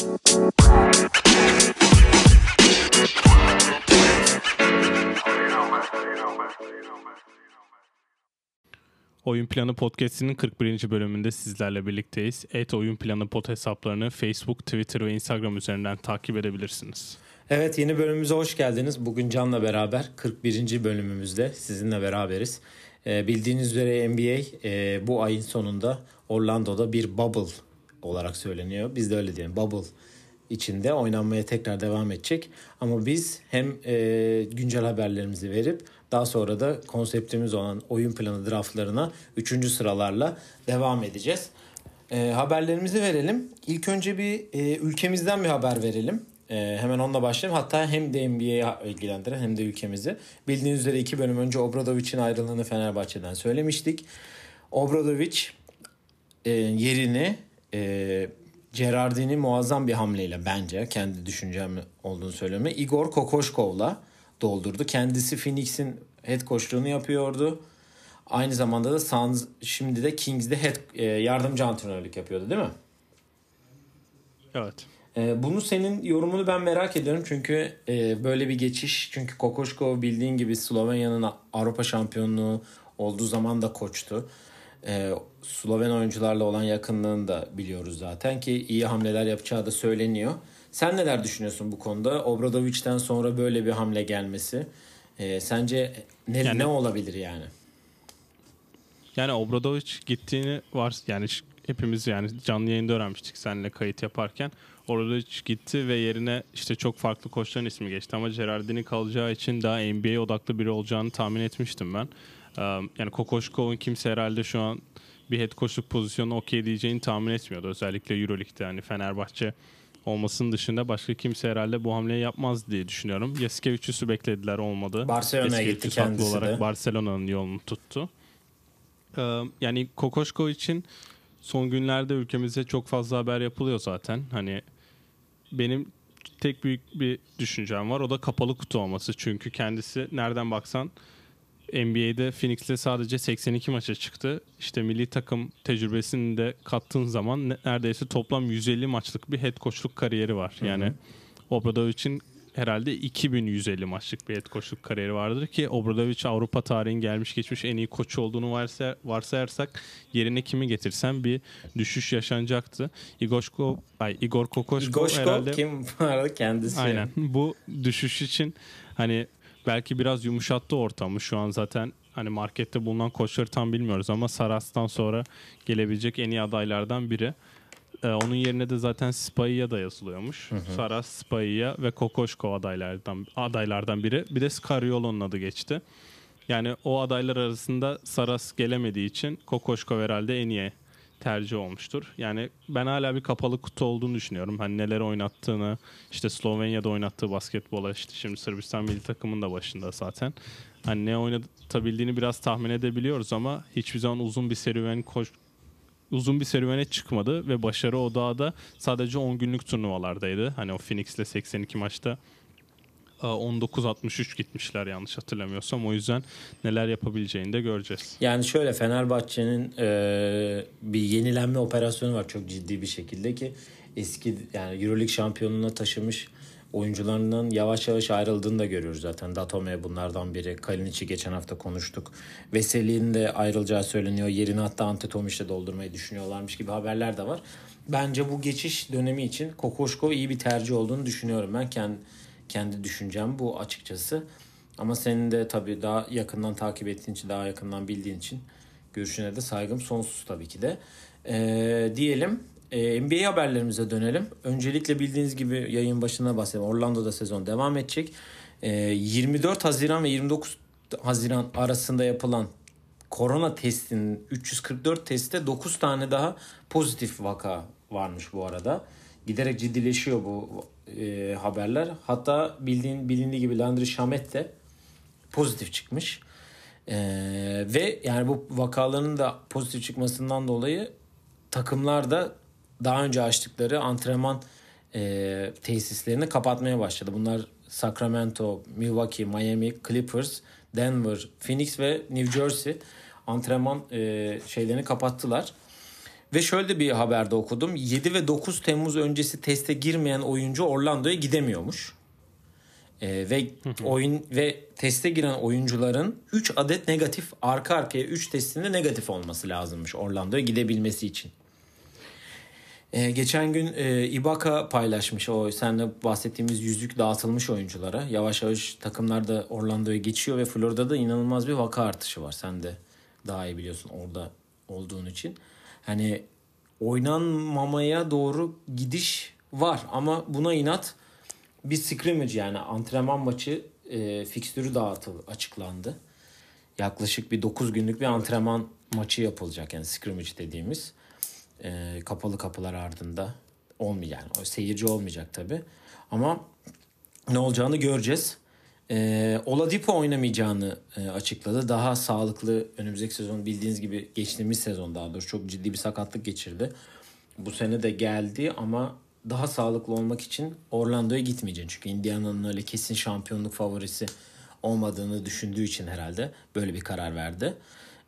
Oyun Planı Podcast'inin 41. bölümünde sizlerle birlikteyiz. Et Oyun Planı Pod hesaplarını Facebook, Twitter ve Instagram üzerinden takip edebilirsiniz. Evet yeni bölümümüze hoş geldiniz. Bugün Can'la beraber 41. bölümümüzde sizinle beraberiz. Ee, bildiğiniz üzere NBA e, bu ayın sonunda Orlando'da bir bubble olarak söyleniyor. Biz de öyle diyelim bubble içinde oynanmaya tekrar devam edecek. Ama biz hem e, güncel haberlerimizi verip daha sonra da konseptimiz olan oyun planı draftlarına 3. sıralarla devam edeceğiz. E, haberlerimizi verelim. İlk önce bir e, ülkemizden bir haber verelim. E, hemen onunla başlayalım. Hatta hem de NBA'yi ilgilendiren hem de ülkemizi. Bildiğiniz üzere iki bölüm önce Obradovic'in ayrılığını Fenerbahçe'den söylemiştik. Obradovic e, yerini e, Gerardini muazzam bir hamleyle bence kendi düşüncem olduğunu söylüyorum. Igor Kokoşkov'la doldurdu. Kendisi Phoenix'in head coachluğunu yapıyordu. Aynı zamanda da Suns şimdi de Kings'de head, e, yardımcı antrenörlük yapıyordu değil mi? Evet. E, bunu senin yorumunu ben merak ediyorum çünkü e, böyle bir geçiş çünkü Kokoşkov bildiğin gibi Slovenya'nın Avrupa şampiyonluğu olduğu zaman da koçtu. E, Sloven oyuncularla olan yakınlığını da biliyoruz zaten ki iyi hamleler yapacağı da söyleniyor. Sen neler düşünüyorsun bu konuda? Obradovic'den sonra böyle bir hamle gelmesi. E, sence ne, yani, ne olabilir yani? Yani Obradovic gittiğini var yani hepimiz yani canlı yayında öğrenmiştik seninle kayıt yaparken. Obradovic gitti ve yerine işte çok farklı koçların ismi geçti ama Gerardini kalacağı için daha NBA odaklı biri olacağını tahmin etmiştim ben. Yani Kokoşkov'un kimse herhalde şu an bir head coachluk pozisyonu okey diyeceğini tahmin etmiyordu. Özellikle Euroleague'de yani Fenerbahçe olmasının dışında başka kimse herhalde bu hamleyi yapmaz diye düşünüyorum. Yasikevicius'u beklediler olmadı. Barcelona'ya gitti kendisi olarak de. Barcelona'nın yolunu tuttu. Yani Kokoşko için son günlerde ülkemizde çok fazla haber yapılıyor zaten. Hani benim tek büyük bir düşüncem var. O da kapalı kutu olması. Çünkü kendisi nereden baksan NBA'de Phoenix'le sadece 82 maça çıktı. İşte milli takım tecrübesini de kattığın zaman neredeyse toplam 150 maçlık bir head coachluk kariyeri var. Yani Obradovic'in herhalde 2150 maçlık bir head coachluk kariyeri vardır ki Obradovic Avrupa tarihin gelmiş geçmiş en iyi koçu olduğunu varsa, varsayarsak yerine kimi getirsem bir düşüş yaşanacaktı. Igoşko, ay Igor Kokoşko Igoşko herhalde kim vardı kendisi. Aynen. Bu düşüş için hani belki biraz yumuşattı ortamı. Şu an zaten hani markette bulunan koçları tam bilmiyoruz ama Saras'tan sonra gelebilecek en iyi adaylardan biri. Ee, onun yerine de zaten Spaiya da yazılıyormuş. Hı hı. Saras, Spaiya ve Kokoşko adaylardan adaylardan biri. Bir de Scariolo'nun adı geçti. Yani o adaylar arasında Saras gelemediği için Kokoşko herhalde en iyi tercih olmuştur. Yani ben hala bir kapalı kutu olduğunu düşünüyorum. Hani neler oynattığını, işte Slovenya'da oynattığı basketbola, işte şimdi Sırbistan milli takımın da başında zaten. Hani ne oynatabildiğini biraz tahmin edebiliyoruz ama hiçbir zaman uzun bir serüven koş uzun bir serüvene çıkmadı ve başarı odağı da sadece 10 günlük turnuvalardaydı. Hani o Phoenix'le 82 maçta 19-63 gitmişler yanlış hatırlamıyorsam. O yüzden neler yapabileceğini de göreceğiz. Yani şöyle Fenerbahçe'nin e, bir yenilenme operasyonu var çok ciddi bir şekilde ki eski yani Euroleague şampiyonluğuna taşımış oyuncularından yavaş yavaş ayrıldığını da görüyoruz zaten. Datome bunlardan biri. Kalinic'i geçen hafta konuştuk. Veseli'nin de ayrılacağı söyleniyor. Yerini hatta Antetomiç'le doldurmayı düşünüyorlarmış gibi haberler de var. Bence bu geçiş dönemi için Kokoşko iyi bir tercih olduğunu düşünüyorum ben. Kendi kendi düşüncem bu açıkçası. Ama senin de tabii daha yakından takip ettiğin için, daha yakından bildiğin için görüşüne de saygım sonsuz tabii ki de. Ee, diyelim e, NBA haberlerimize dönelim. Öncelikle bildiğiniz gibi yayın başına bahsedelim. Orlando'da sezon devam edecek. Ee, 24 Haziran ve 29 Haziran arasında yapılan korona testinin 344 testte 9 tane daha pozitif vaka varmış bu arada. Giderek ciddileşiyor bu e, haberler. Hatta bildiğin bilindiği gibi Landry Shamet de pozitif çıkmış. E, ve yani bu vakaların da pozitif çıkmasından dolayı takımlar da daha önce açtıkları antrenman e, tesislerini kapatmaya başladı. Bunlar Sacramento, Milwaukee, Miami, Clippers, Denver, Phoenix ve New Jersey antrenman e, şeylerini kapattılar. Ve şöyle bir haberde okudum. 7 ve 9 Temmuz öncesi teste girmeyen oyuncu Orlando'ya gidemiyormuş. Ee, ve oyun ve teste giren oyuncuların 3 adet negatif arka arkaya 3 testinde negatif olması lazımmış Orlando'ya gidebilmesi için. Ee, geçen gün e, Ibaka paylaşmış o senle bahsettiğimiz yüzük dağıtılmış oyunculara. Yavaş yavaş takımlar da Orlando'ya geçiyor ve Florida'da inanılmaz bir vaka artışı var. Sen de daha iyi biliyorsun orada olduğun için. Hani oynanmamaya doğru gidiş var ama buna inat bir scrimmage yani antrenman maçı e, fikstürü dağıtıl açıklandı. Yaklaşık bir 9 günlük bir antrenman maçı yapılacak yani scrimmage dediğimiz. E, kapalı kapılar ardında olmayacak yani o seyirci olmayacak tabi. Ama ne olacağını göreceğiz. E, Oladipo oynamayacağını e, açıkladı. Daha sağlıklı önümüzdeki sezon bildiğiniz gibi geçtiğimiz sezon daha doğrusu çok ciddi bir sakatlık geçirdi. Bu sene de geldi ama daha sağlıklı olmak için Orlando'ya gitmeyeceksin. Çünkü Indiana'nın öyle kesin şampiyonluk favorisi olmadığını düşündüğü için herhalde böyle bir karar verdi.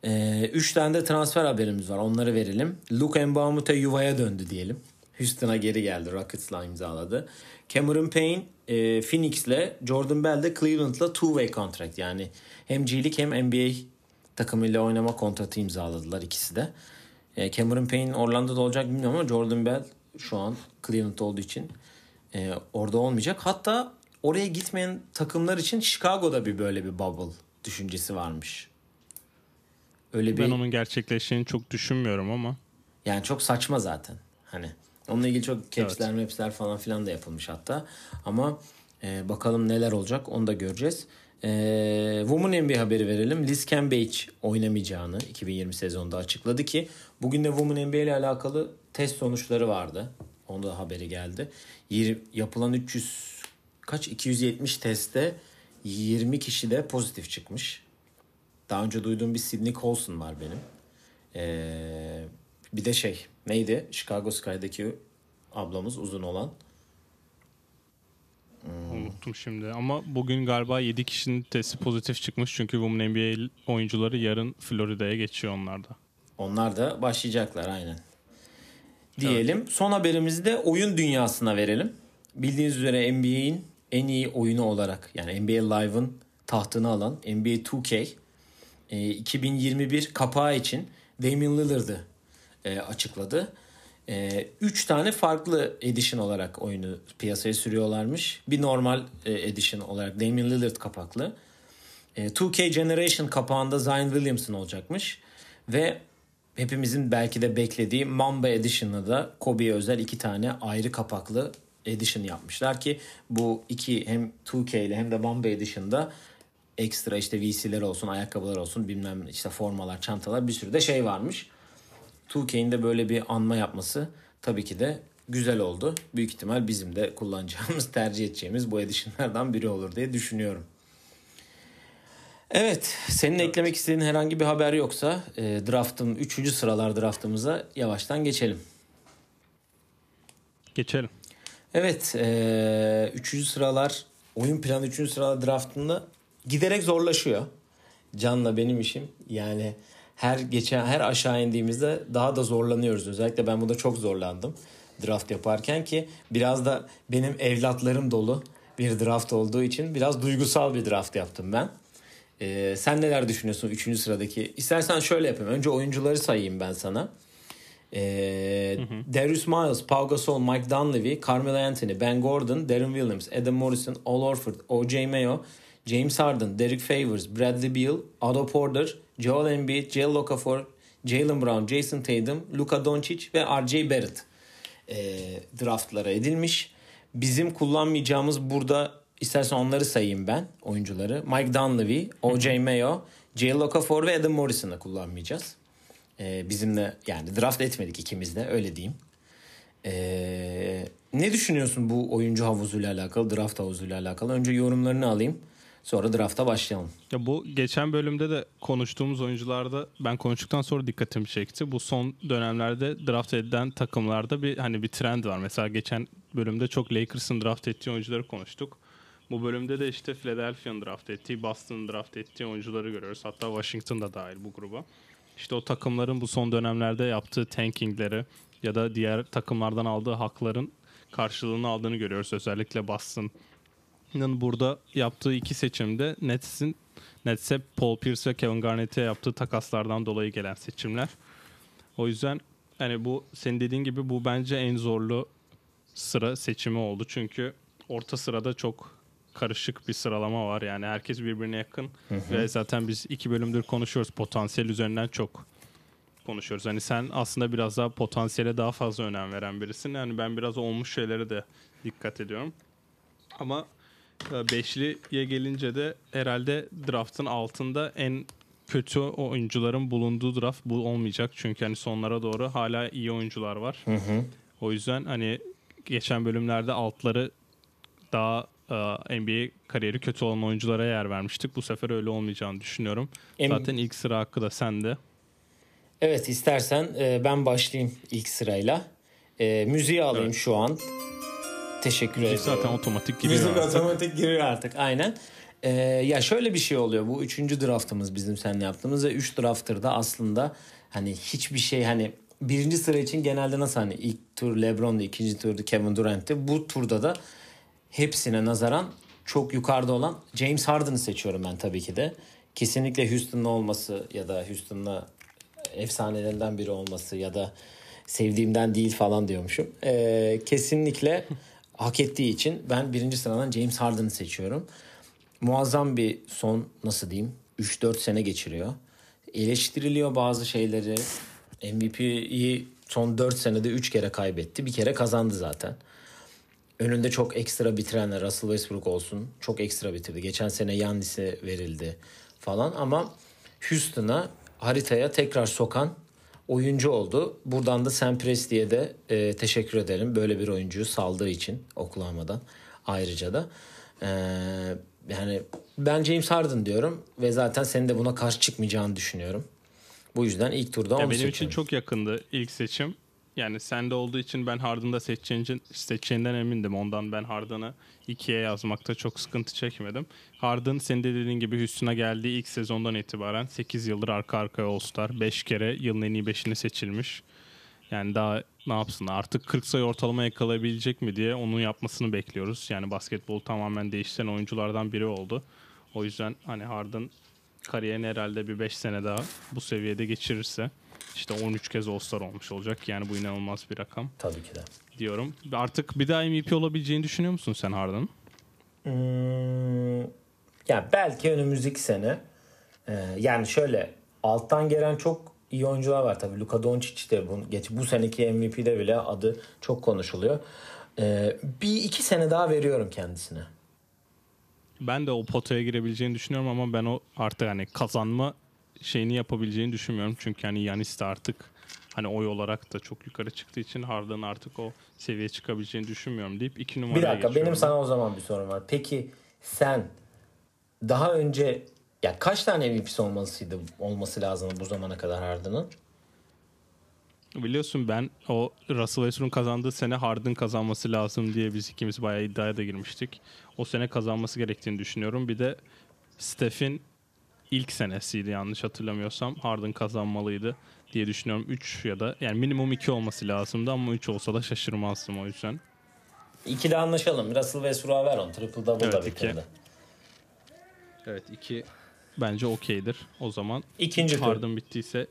Ee, üç tane de transfer haberimiz var. Onları verelim. Luke Mbamute yuvaya döndü diyelim. Houston'a geri geldi. Rockets'la imzaladı. Cameron Payne e, Phoenix'le, Jordan Bell de Cleveland'la two-way contract. Yani hem G League hem NBA takımıyla oynama kontratı imzaladılar ikisi de. E, Cameron Payne Orlando'da olacak bilmiyorum ama Jordan Bell şu an Cleveland olduğu için e, orada olmayacak. Hatta oraya gitmeyen takımlar için Chicago'da bir böyle bir bubble düşüncesi varmış. Öyle bir Ben onun gerçekleşeceğini çok düşünmüyorum ama. Yani çok saçma zaten. Hani onunla ilgili çok caps'ler, evet. maps'ler falan filan da yapılmış hatta. Ama e, bakalım neler olacak onu da göreceğiz. E, Women NBA haberi verelim. Liz Cambage oynamayacağını 2020 sezonda açıkladı ki bugün de Women NBA ile alakalı test sonuçları vardı. Onda da haberi geldi. Yapılan 300 kaç 270 testte 20 kişi de pozitif çıkmış. Daha önce duyduğum bir Sidney Colson var benim. Ee, bir de şey neydi? Chicago Sky'daki ablamız uzun olan. Hmm. Unuttum şimdi ama bugün galiba 7 kişinin testi pozitif çıkmış çünkü Women NBA oyuncuları yarın Florida'ya geçiyor onlar da. Onlar da başlayacaklar aynen. Diyelim. Evet. Son haberimizi de oyun dünyasına verelim. Bildiğiniz üzere NBA'in en iyi oyunu olarak yani NBA Live'ın tahtını alan NBA 2K 2021 e, kapağı için Damian Lillard'ı e, açıkladı. E, üç tane farklı edition olarak oyunu piyasaya sürüyorlarmış. Bir normal edition olarak Damian Lillard kapaklı. 2K Generation kapağında Zion Williamson olacakmış. Ve hepimizin belki de beklediği Mamba Edition'da da Kobe'ye özel iki tane ayrı kapaklı edition yapmışlar ki bu iki hem 2K ile hem de Mamba Edition'da ekstra işte VC'ler olsun, ayakkabılar olsun, bilmem işte formalar, çantalar bir sürü de şey varmış. 2K'in de böyle bir anma yapması tabii ki de güzel oldu. Büyük ihtimal bizim de kullanacağımız, tercih edeceğimiz bu edition'lardan biri olur diye düşünüyorum. Evet, senin evet. eklemek istediğin herhangi bir haber yoksa e, draftın 3. sıralar draftımıza yavaştan geçelim. Geçelim. Evet, 3. E, sıralar oyun planı 3. sıralar draftında giderek zorlaşıyor. Can'la benim işim. Yani her geçen her aşağı indiğimizde daha da zorlanıyoruz. Özellikle ben burada çok zorlandım draft yaparken ki biraz da benim evlatlarım dolu bir draft olduğu için biraz duygusal bir draft yaptım ben. Ee, sen neler düşünüyorsun 3. sıradaki? İstersen şöyle yapayım. Önce oyuncuları sayayım ben sana. Ee. Darius Miles, Pau Gasol, Mike Dunleavy, Carmelo Anthony, Ben Gordon, Darren Williams, Adam Morrison, Al Orford, O.J. Mayo, James Harden, Derek Favors, Bradley Beal, Otto Porter, Joel Embiid, Jalen Okafor, Jalen Brown, Jason Tatum, Luka Doncic ve R.J. Barrett e, draftlara edilmiş. Bizim kullanmayacağımız burada istersen onları sayayım ben oyuncuları. Mike Dunleavy, O.J. Mayo, Jalen Okafor ve Adam Morrison'ı kullanmayacağız. E, bizimle yani draft etmedik ikimiz de öyle diyeyim. E, ne düşünüyorsun bu oyuncu havuzuyla alakalı, draft havuzuyla alakalı? Önce yorumlarını alayım. Sonra drafta başlayalım. Ya bu geçen bölümde de konuştuğumuz oyuncularda ben konuştuktan sonra dikkatimi çekti. Bu son dönemlerde draft edilen takımlarda bir hani bir trend var. Mesela geçen bölümde çok Lakers'ın draft ettiği oyuncuları konuştuk. Bu bölümde de işte Philadelphia'nın draft ettiği, Boston'ın draft ettiği oyuncuları görüyoruz. Hatta Washington da dahil bu gruba. işte o takımların bu son dönemlerde yaptığı tankingleri ya da diğer takımlardan aldığı hakların karşılığını aldığını görüyoruz. Özellikle Boston'ın burada yaptığı iki seçimde Nets'in Nets'e Paul Pierce ve Kevin Garnett'e yaptığı takaslardan dolayı gelen seçimler. O yüzden hani bu senin dediğin gibi bu bence en zorlu sıra seçimi oldu. Çünkü orta sırada çok karışık bir sıralama var. Yani herkes birbirine yakın ve zaten biz iki bölümdür konuşuyoruz. Potansiyel üzerinden çok konuşuyoruz. Hani sen aslında biraz daha potansiyele daha fazla önem veren birisin. Yani ben biraz olmuş şeylere de dikkat ediyorum. Ama beşliye gelince de herhalde draftın altında en kötü oyuncuların bulunduğu draft bu olmayacak. Çünkü hani sonlara doğru hala iyi oyuncular var. O yüzden hani geçen bölümlerde altları daha e, NBA kariyeri kötü olan oyunculara yer vermiştik. Bu sefer öyle olmayacağını düşünüyorum. Em- Zaten ilk sıra hakkı da sende. Evet istersen e, ben başlayayım ilk sırayla. E, müziği alayım Evet. şu an. Teşekkür ederim. Zaten otomatik giriyor Müzik artık. otomatik giriyor artık aynen. Ee, ya şöyle bir şey oluyor. Bu üçüncü draftımız bizim seninle yaptığımız ve üç drafter'da aslında hani hiçbir şey hani birinci sıra için genelde nasıl hani ilk tur LeBron'du, ikinci turda Kevin Durant'ti. Bu turda da hepsine nazaran çok yukarıda olan James Harden'ı seçiyorum ben tabii ki de. Kesinlikle Houston'la olması ya da Houston'la efsanelerinden biri olması ya da sevdiğimden değil falan diyormuşum. Ee, kesinlikle hak ettiği için ben birinci sıradan James Harden'ı seçiyorum. Muazzam bir son nasıl diyeyim 3-4 sene geçiriyor. Eleştiriliyor bazı şeyleri. MVP'yi son 4 senede 3 kere kaybetti. Bir kere kazandı zaten. Önünde çok ekstra bitirenler Russell Westbrook olsun. Çok ekstra bitirdi. Geçen sene Yannis'e verildi falan ama Houston'a haritaya tekrar sokan oyuncu oldu. Buradan da Sam Presti'ye de e, teşekkür ederim. Böyle bir oyuncuyu saldığı için Oklahoma'dan ayrıca da. E, yani ben James Harden diyorum ve zaten senin de buna karşı çıkmayacağını düşünüyorum. Bu yüzden ilk turda Ya onu benim için seçiyorum. çok yakındı ilk seçim. Yani sende olduğu için ben Harden'da seçeceğin, seçeceğinden emindim. Ondan ben Harden'ı ikiye yazmakta çok sıkıntı çekmedim. Harden senin de dediğin gibi Houston'a geldiği ilk sezondan itibaren 8 yıldır arka arkaya All-Star. 5 kere yılın en iyi 5'ini seçilmiş. Yani daha ne yapsın artık 40 sayı ortalama yakalayabilecek mi diye onun yapmasını bekliyoruz. Yani basketbol tamamen değiştiren oyunculardan biri oldu. O yüzden hani Harden kariyerini herhalde bir 5 sene daha bu seviyede geçirirse işte 13 kez All-Star olmuş olacak. Yani bu inanılmaz bir rakam Tabii ki de. diyorum. Artık bir daha MVP olabileceğini düşünüyor musun sen Harden'ın? Hmm, ya belki önümüzdeki sene e, yani şöyle alttan gelen çok iyi oyuncular var tabii. Luka Doncic de bu, geç, bu seneki MVP'de bile adı çok konuşuluyor. E, bir iki sene daha veriyorum kendisine. Ben de o potaya girebileceğini düşünüyorum ama ben o artık hani kazanma şeyini yapabileceğini düşünmüyorum. Çünkü hani Yanis de artık hani oy olarak da çok yukarı çıktığı için Harden artık o seviyeye çıkabileceğini düşünmüyorum deyip iki numaraya Bir dakika benim sana o zaman bir sorum var. Peki sen daha önce ya kaç tane MVP'si olmasıydı olması lazım bu zamana kadar Harden'ın? Biliyorsun ben o Russell Westbrook'un kazandığı sene Harden kazanması lazım diye biz ikimiz bayağı iddiaya da girmiştik. O sene kazanması gerektiğini düşünüyorum. Bir de Steph'in ilk senesiydi yanlış hatırlamıyorsam. Harden kazanmalıydı diye düşünüyorum. 3 ya da yani minimum 2 olması lazımdı ama 3 olsa da şaşırmazdım o yüzden. İkili anlaşalım. Russell Westbrook'a ver onu. Triple double da Evet, iki. bitirdi. Evet 2 bence okeydir. O zaman İkinci tur. Harden bittiyse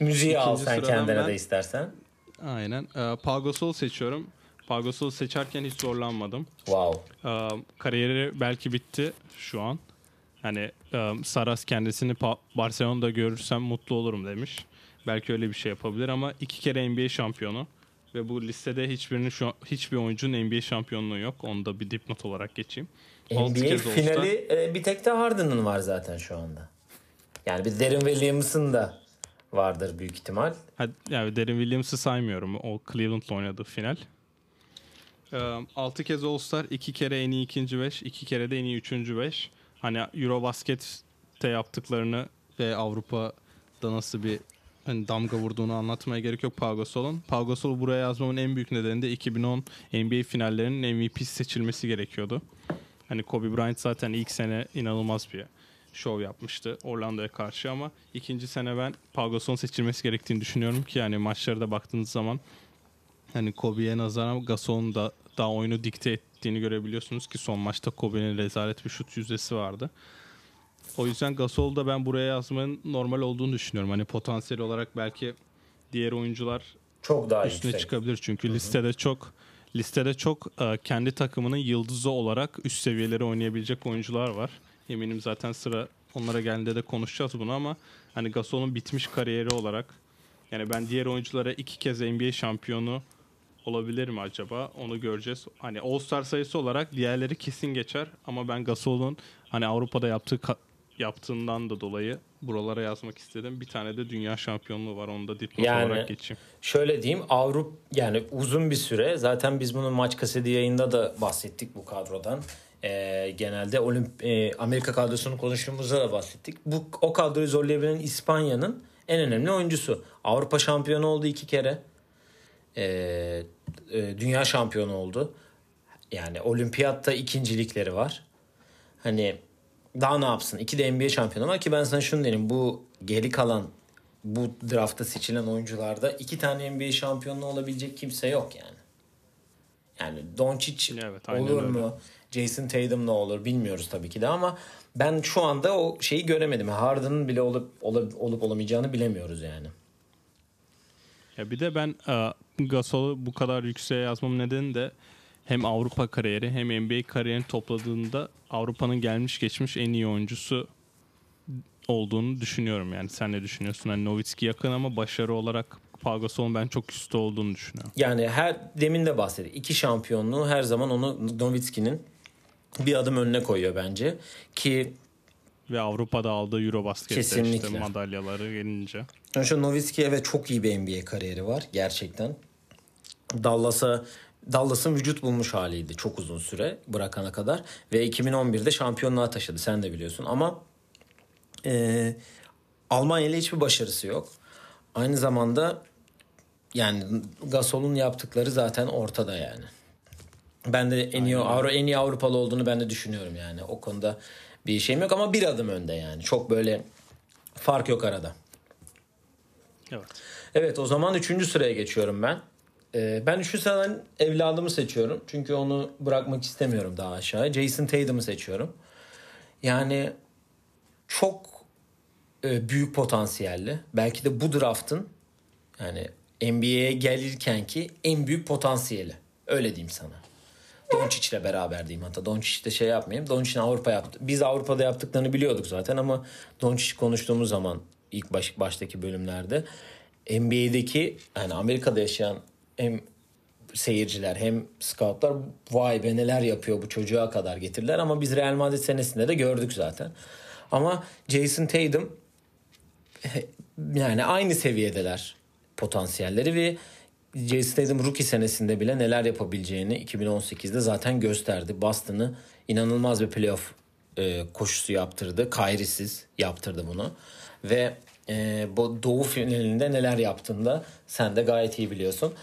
Müziği al İkinci sen sıradan kendine ben- de istersen. aynen. Pau Gasol seçiyorum. Pau Gasol'u seçerken hiç zorlanmadım. Wow. Ee, kariyeri belki bitti şu an. Hani e, Saras kendisini Pa- Barcelona'da görürsem mutlu olurum demiş. Belki öyle bir şey yapabilir ama iki kere NBA şampiyonu ve bu listede hiçbirinin şu hiçbir oyuncunun NBA şampiyonluğu yok. Onu da bir dipnot olarak geçeyim. Altı NBA finali e, bir tek de Harden'ın var zaten şu anda. Yani bir Derin Williams'ın da vardır büyük ihtimal. Yani Derin Williams'ı saymıyorum. O Cleveland'la oynadığı final. 6 kez All-Star, 2 kere en iyi ikinci 5, 2 kere de en iyi üçüncü 5. Hani Eurobasket'te yaptıklarını ve Avrupa'da nasıl bir hani damga vurduğunu anlatmaya gerek yok Pau Gasol'un. Pau Gasol'u buraya yazmamın en büyük nedeni de 2010 NBA finallerinin MVP'si seçilmesi gerekiyordu. Hani Kobe Bryant zaten ilk sene inanılmaz bir şov yapmıştı Orlando'ya karşı ama ikinci sene ben Pau Gasol'un seçilmesi gerektiğini düşünüyorum ki yani maçlara da baktığınız zaman hani Kobe'ye nazaran Gasol'un da daha oyunu dikte ettiğini görebiliyorsunuz ki son maçta Kobe'nin rezalet bir şut yüzdesi vardı. O yüzden Gasol'da ben buraya yazmanın normal olduğunu düşünüyorum. Hani potansiyel olarak belki diğer oyuncular Çok daha üstüne yüksek. çıkabilir çünkü listede çok listede çok e, kendi takımının yıldızı olarak üst seviyeleri oynayabilecek oyuncular var. Eminim zaten sıra onlara geldiğinde de konuşacağız bunu ama hani Gasol'un bitmiş kariyeri olarak yani ben diğer oyunculara iki kez NBA şampiyonu olabilir mi acaba? Onu göreceğiz. Hani All-Star sayısı olarak diğerleri kesin geçer ama ben Gasol'un hani Avrupa'da yaptığı yaptığından da dolayı buralara yazmak istedim. Bir tane de dünya şampiyonluğu var. Onu da dipnot Yani- olarak geçeyim. Şöyle diyeyim Avrupa yani uzun bir süre zaten biz bunun maç kaseti yayında da bahsettik bu kadrodan. Ee, genelde Olimp e, Amerika kadrosunu konuştuğumuzda da bahsettik. Bu o kadroyu zorlayabilen İspanya'nın en önemli oyuncusu. Avrupa şampiyonu oldu iki kere. Ee, e, dünya şampiyonu oldu. Yani olimpiyatta ikincilikleri var. Hani daha ne yapsın? İki de NBA şampiyonu var ki ben sana şunu diyeyim. Bu geri kalan bu draftta seçilen oyuncularda iki tane NBA şampiyonu olabilecek kimse yok yani. Yani Doncic Evet, olur öyle. Jason Tatum ne olur bilmiyoruz tabii ki de ama ben şu anda o şeyi göremedim. Harden'ın bile olup olup, olup olamayacağını bilemiyoruz yani. Ya bir de ben e, Gasol'u bu kadar yükseğe yazmam nedeni de hem Avrupa kariyeri hem NBA kariyerini topladığında Avrupa'nın gelmiş geçmiş en iyi oyuncusu olduğunu düşünüyorum yani. Sen ne düşünüyorsun? Hani Nowitzki yakın ama başarı olarak Pau Gasol'un ben çok üstte olduğunu düşünüyorum. Yani her demin de bahsettik. İki şampiyonluğu her zaman onu Nowitzki'nin bir adım önüne koyuyor bence. Ki Ve Avrupa'da aldığı Eurobasket'te işte Kesinlikle. madalyaları gelince. Sonuçta Nowitzki evet çok iyi bir NBA kariyeri var gerçekten. Dallas'a Dallas'ın vücut bulmuş haliydi çok uzun süre bırakana kadar ve 2011'de şampiyonluğa taşıdı sen de biliyorsun ama e, Almanya ile hiçbir başarısı yok. Aynı zamanda yani Gasol'un yaptıkları zaten ortada yani. Ben de en iyi Avru en iyi Avrupalı olduğunu ben de düşünüyorum yani. O konuda bir şeyim yok ama bir adım önde yani. Çok böyle fark yok arada. Evet. Evet o zaman üçüncü sıraya geçiyorum ben. Ee, ben üçüncü sıradan evladımı seçiyorum. Çünkü onu bırakmak istemiyorum daha aşağıya. Jason Tatum'u seçiyorum. Yani çok e, büyük potansiyelli. Belki de bu draftın yani NBA'ye gelirken ki en büyük potansiyeli. Öyle diyeyim sana. Doncic'le beraber diyeyim hatta. Doncic'te şey yapmayayım. Doncic'in Avrupa yaptı. Biz Avrupa'da yaptıklarını biliyorduk zaten ama Doncic konuştuğumuz zaman ilk baş, baştaki bölümlerde NBA'deki yani Amerika'da yaşayan hem seyirciler hem scoutlar vay be neler yapıyor bu çocuğa kadar getirdiler ama biz Real Madrid senesinde de gördük zaten. Ama Jason Tatum yani aynı seviyedeler potansiyelleri ve Jason Tatum rookie senesinde bile neler yapabileceğini 2018'de zaten gösterdi. Boston'ı inanılmaz bir playoff e, koşusu yaptırdı. Kyrie'siz yaptırdı bunu. Ve e, bu doğu finalinde neler yaptığını da sen de gayet iyi biliyorsun.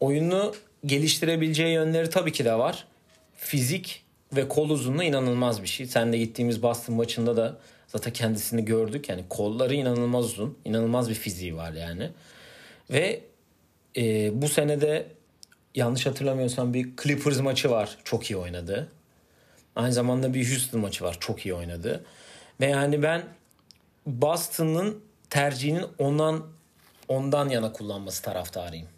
Oyunu geliştirebileceği yönleri tabii ki de var. Fizik ve kol uzunluğu inanılmaz bir şey. Sen de gittiğimiz Boston maçında da zaten kendisini gördük. Yani kolları inanılmaz uzun. inanılmaz bir fiziği var yani. Ve e, bu senede yanlış hatırlamıyorsam bir Clippers maçı var. Çok iyi oynadı. Aynı zamanda bir Houston maçı var. Çok iyi oynadı. Ve yani ben Boston'ın tercihinin ondan ondan yana kullanması taraftarıyım.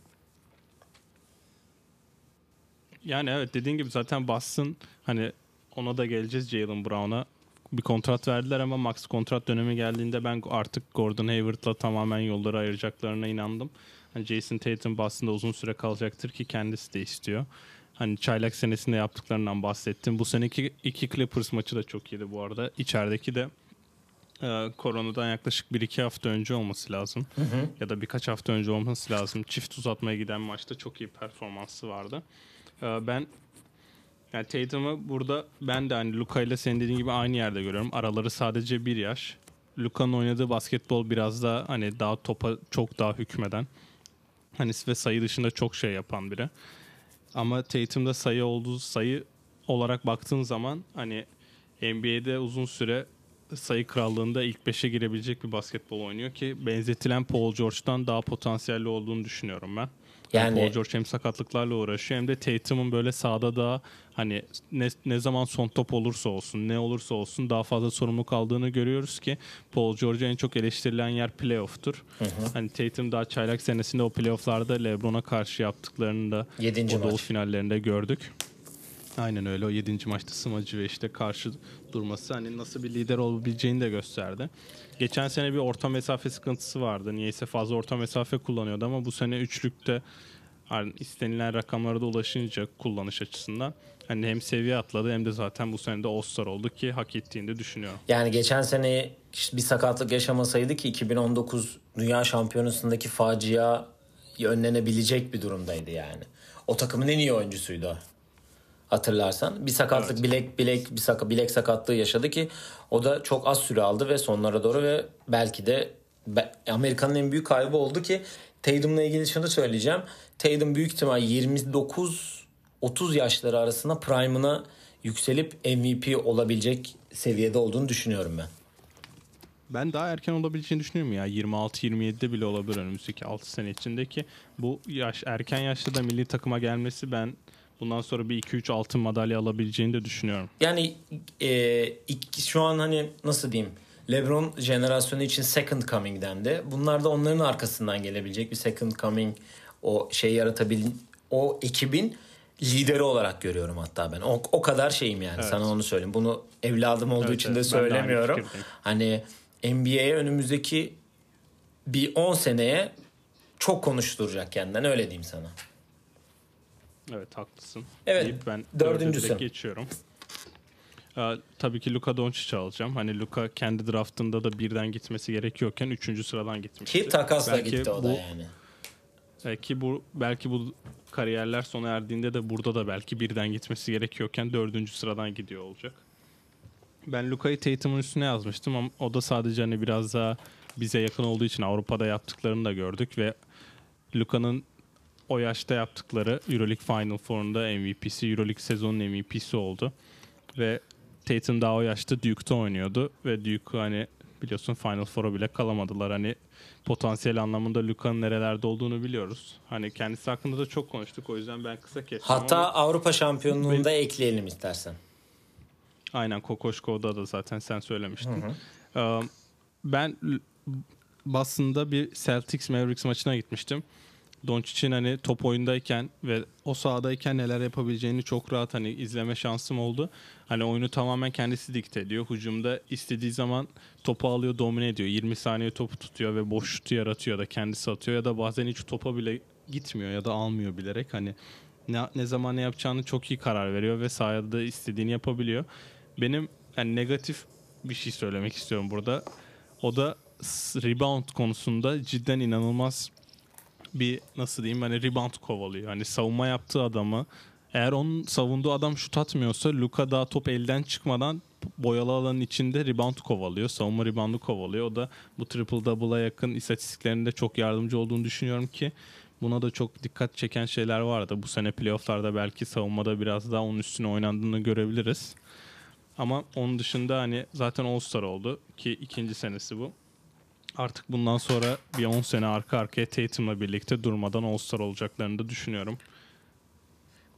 Yani evet dediğin gibi zaten Boston hani ona da geleceğiz Jalen Brown'a. Bir kontrat verdiler ama max kontrat dönemi geldiğinde ben artık Gordon Hayward'la tamamen yolları ayıracaklarına inandım. Hani Jason Tatum Boston'da uzun süre kalacaktır ki kendisi de istiyor. Hani çaylak senesinde yaptıklarından bahsettim. Bu seneki iki Clippers maçı da çok iyiydi bu arada. İçerideki de e, koronadan yaklaşık 1-2 hafta önce olması lazım. Ya da birkaç hafta önce olması lazım. Çift uzatmaya giden maçta çok iyi performansı vardı. E, ben yani Tatum'u burada ben de hani Luka ile senin dediğin gibi aynı yerde görüyorum. Araları sadece bir yaş. Luka'nın oynadığı basketbol biraz da hani daha topa çok daha hükmeden. Hani ve sayı dışında çok şey yapan biri. Ama Tatum'da sayı olduğu sayı olarak baktığın zaman hani NBA'de uzun süre sayı krallığında ilk 5'e girebilecek bir basketbol oynuyor ki benzetilen Paul George'dan daha potansiyelli olduğunu düşünüyorum ben. Yani, Paul George hem sakatlıklarla uğraşıyor hem de Tatum'un böyle sahada daha hani ne, ne zaman son top olursa olsun ne olursa olsun daha fazla sorumluluk aldığını görüyoruz ki Paul George'a en çok eleştirilen yer playoff'tur. Hani Tatum daha çaylak senesinde o playoff'larda LeBron'a karşı yaptıklarını da Yedinci o doğu maç. finallerinde gördük. Aynen öyle o 7. maçta smacı ve işte karşı durması hani nasıl bir lider olabileceğini de gösterdi. Geçen sene bir orta mesafe sıkıntısı vardı. Niyeyse fazla orta mesafe kullanıyordu ama bu sene üçlükte istenilen rakamlara da ulaşınca kullanış açısından hani hem seviye atladı hem de zaten bu sene de All-Star oldu ki hak ettiğini de düşünüyorum. Yani geçen sene bir sakatlık yaşamasaydı ki 2019 Dünya Şampiyonası'ndaki facia önlenebilecek bir durumdaydı yani. O takımın en iyi oyuncusuydu. Hatırlarsan bir sakatlık Evet. bilek bilek bir saka, bilek sakatlığı yaşadı ki o da çok az süre aldı ve sonlara doğru ve belki de be- Amerika'nın en büyük kaybı oldu ki Tatum'la ilgili şunu söyleyeceğim. Tatum büyük ihtimal 29 30 yaşları arasında prime'ına yükselip MVP olabilecek seviyede olduğunu düşünüyorum ben. Ben daha erken olabileceğini düşünüyorum ya. 26-27'de bile olabilir önümüzdeki 6 sene içindeki. Bu yaş erken yaşta da milli takıma gelmesi ben bundan sonra bir 2-3 altın madalya alabileceğini de düşünüyorum. Yani e, ilk- şu an hani nasıl diyeyim LeBron jenerasyonu için second coming dendi. Bunlar da onların arkasından gelebilecek bir second coming o şey yaratabil o ekibin lideri olarak görüyorum hatta ben. O, o kadar şeyim yani Evet. sana onu söyleyeyim. Bunu evladım olduğu Evet, için de evet. De söylemiyorum. fikirdeyim. Hani NBA'ye önümüzdeki bir 10 seneye çok konuşturacak kendinden öyle diyeyim sana. Evet haklısın. Evet, Deyip ben dördüncüsü. geçiyorum. Ee, tabii ki Luka Doncic'i alacağım. Hani Luka kendi draftında da birden gitmesi gerekiyorken üçüncü sıradan gitmişti. Ki takasla Belki gitti o bu, da yani. e, Ki bu belki bu kariyerler sona erdiğinde de burada da belki birden gitmesi gerekiyorken dördüncü sıradan gidiyor olacak. Ben Luka'yı Tatum'un üstüne yazmıştım ama o da sadece hani biraz daha bize yakın olduğu için Avrupa'da yaptıklarını da gördük ve Luka'nın o yaşta yaptıkları Euroleague Final Four'unda MVP'si, Euroleague sezonun MVP'si oldu. Ve Tatum daha o yaşta Duke'da oynuyordu ve Duke hani biliyorsun Final Four'a bile kalamadılar. Hani potansiyel anlamında Luka'nın nerelerde olduğunu biliyoruz. Hani kendisi hakkında da çok konuştuk o yüzden ben kısa kestim Hatta ama Avrupa şampiyonluğunda ekleyelim istersen. aynen Kokoşko'da da zaten sen söylemiştin. Ee, ben Boston'da bir Celtics Mavericks maçına gitmiştim. Doncic'in hani top oyundayken ve o sahadayken neler yapabileceğini çok rahat hani izleme şansım oldu. Hani oyunu tamamen kendisi dikte ediyor. Hücumda istediği zaman topu alıyor, domine ediyor. 20 saniye topu tutuyor ve boş şutu yaratıyor da kendisi atıyor ya da bazen hiç topa bile gitmiyor ya da almıyor bilerek. Hani ne, ne zaman ne yapacağını çok iyi karar veriyor ve sahada istediğini yapabiliyor. Benim yani negatif bir şey söylemek istiyorum burada. O da rebound konusunda cidden inanılmaz bir nasıl diyeyim hani rebound kovalıyor. Hani savunma yaptığı adamı eğer onun savunduğu adam şut atmıyorsa Luka daha top elden çıkmadan boyalı alanın içinde rebound kovalıyor. Savunma reboundu kovalıyor. O da bu triple double'a yakın istatistiklerinde çok yardımcı olduğunu düşünüyorum ki buna da çok dikkat çeken şeyler vardı. Bu sene playofflarda belki savunmada biraz daha onun üstüne oynandığını görebiliriz. Ama onun dışında hani zaten All-Star oldu ki ikinci senesi bu. Artık bundan sonra bir 10 sene arka arkaya Tatum'la birlikte durmadan All-Star olacaklarını da düşünüyorum.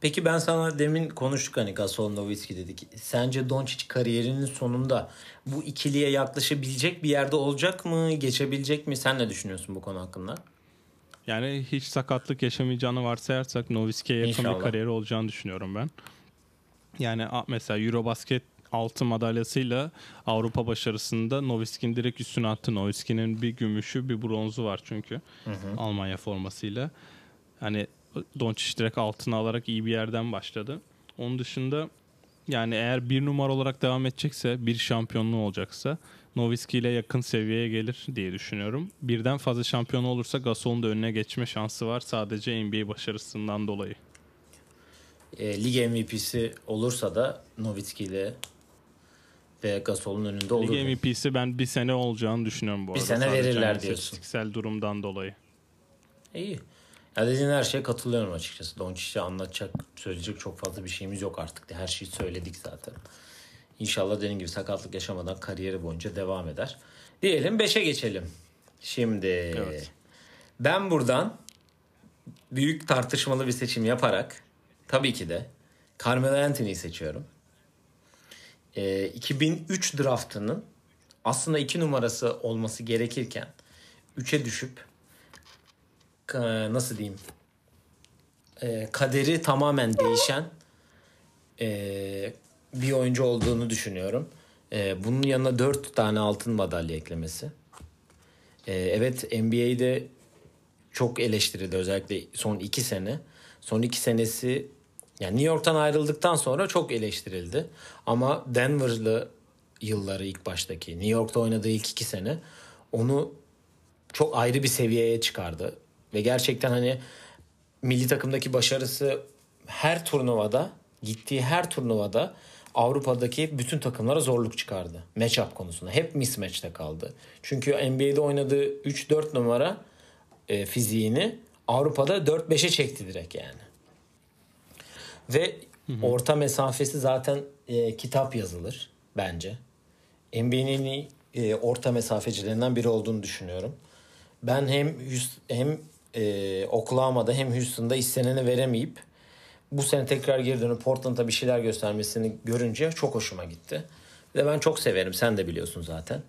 Peki ben sana demin konuştuk hani Gasol Nowitzki dedik. Sence Doncic kariyerinin sonunda bu ikiliye yaklaşabilecek bir yerde olacak mı? Geçebilecek mi? Sen ne düşünüyorsun bu konu hakkında? Yani hiç sakatlık yaşamayacağını varsayarsak Nowitzki'ye yakın İnşallah. bir kariyeri olacağını düşünüyorum ben. Yani mesela Eurobasket altın madalyasıyla Avrupa başarısında Nowitzki'nin direkt üstüne attı. Nowitzki'nin bir gümüşü bir bronzu var çünkü Almanya formasıyla. Hani Doncic direkt altını alarak iyi bir yerden başladı. Onun dışında yani eğer bir numara olarak devam edecekse bir şampiyonluğu olacaksa Nowitzki ile yakın seviyeye gelir diye düşünüyorum. Birden fazla şampiyon olursa Gasol'un da önüne geçme şansı var sadece NBA başarısından dolayı. E, lig MVP'si olursa da Nowitzki ile ve Gasol'un önünde olur. Lig MVP'si ben bir sene olacağını düşünüyorum bu Bir arada. sene Sadece verirler hani diyorsun. istatistiksel durumdan dolayı. İyi. Ya dediğin her şeye katılıyorum açıkçası. Doncic'e anlatacak, söyleyecek çok fazla bir şeyimiz yok artık. Her şeyi söyledik zaten. İnşallah dediğim gibi sakatlık yaşamadan kariyeri boyunca devam eder. Diyelim 5'e geçelim. Şimdi Evet. ben buradan büyük tartışmalı bir seçim yaparak tabii ki de Carmelo Anthony'yi seçiyorum. Ee, 2003 draftının aslında 2 numarası olması gerekirken 3'e düşüp ka- nasıl diyeyim e, kaderi tamamen değişen e, bir oyuncu olduğunu düşünüyorum. E, bunun yanına 4 tane altın madalya eklemesi. E, evet NBA'de çok eleştirildi özellikle son 2 sene. Son 2 senesi yani New York'tan ayrıldıktan sonra çok eleştirildi. Ama Denver'lı yılları ilk baştaki New York'ta oynadığı ilk 2 sene onu çok ayrı bir seviyeye çıkardı. Ve gerçekten hani milli takımdaki başarısı her turnuvada gittiği her turnuvada Avrupa'daki bütün takımlara zorluk çıkardı. Matchup konusunda. Hep mismatch'te kaldı. Çünkü NBA'de oynadığı 3-4 numara e, fiziğini Avrupa'da 4-5'e çekti direkt yani. Ve orta mesafesi zaten e, kitap yazılır bence. NBA'nin e, orta mesafecilerinden biri olduğunu düşünüyorum. Ben hem hem e, Oklahoma'da hem Houston'da isteneni veremeyip bu sene tekrar geri dönüp Portland'a bir şeyler göstermesini görünce çok hoşuma gitti. Ve ben çok severim. Sen de biliyorsun zaten.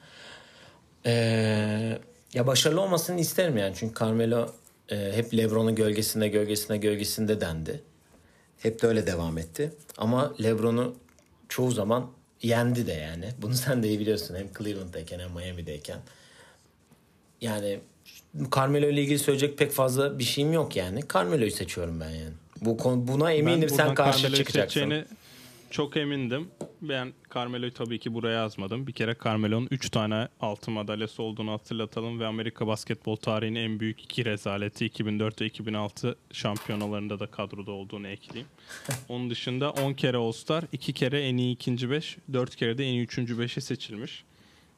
Ee, ya başarılı olmasını isterim yani. Çünkü Carmelo e, hep LeBron'un gölgesinde gölgesinde gölgesinde dendi. Hep de öyle devam etti. Ama LeBron'u çoğu zaman yendi de yani. Bunu sen de iyi biliyorsun. Hem Cleveland'dayken hem Miami'deyken. Yani Carmelo ile ilgili söyleyecek pek fazla bir şeyim yok yani. Carmelo'yu seçiyorum ben yani. Bu buna eminim Ben sen karşı Carmelo'yu çıkacaksın. seçeceğine çok emindim. Ben Carmelo'yu tabii ki buraya yazmadım. Bir kere Carmelo'nun 3 tane altın madalyası olduğunu hatırlatalım ve Amerika basketbol tarihinin en büyük iki rezaleti 2004 ve 2006 şampiyonalarında da kadroda olduğunu ekleyeyim. Onun dışında 10 kere All-Star, 2 kere en iyi ikinci 5, 4 kere de en iyi üçüncü 5'e seçilmiş.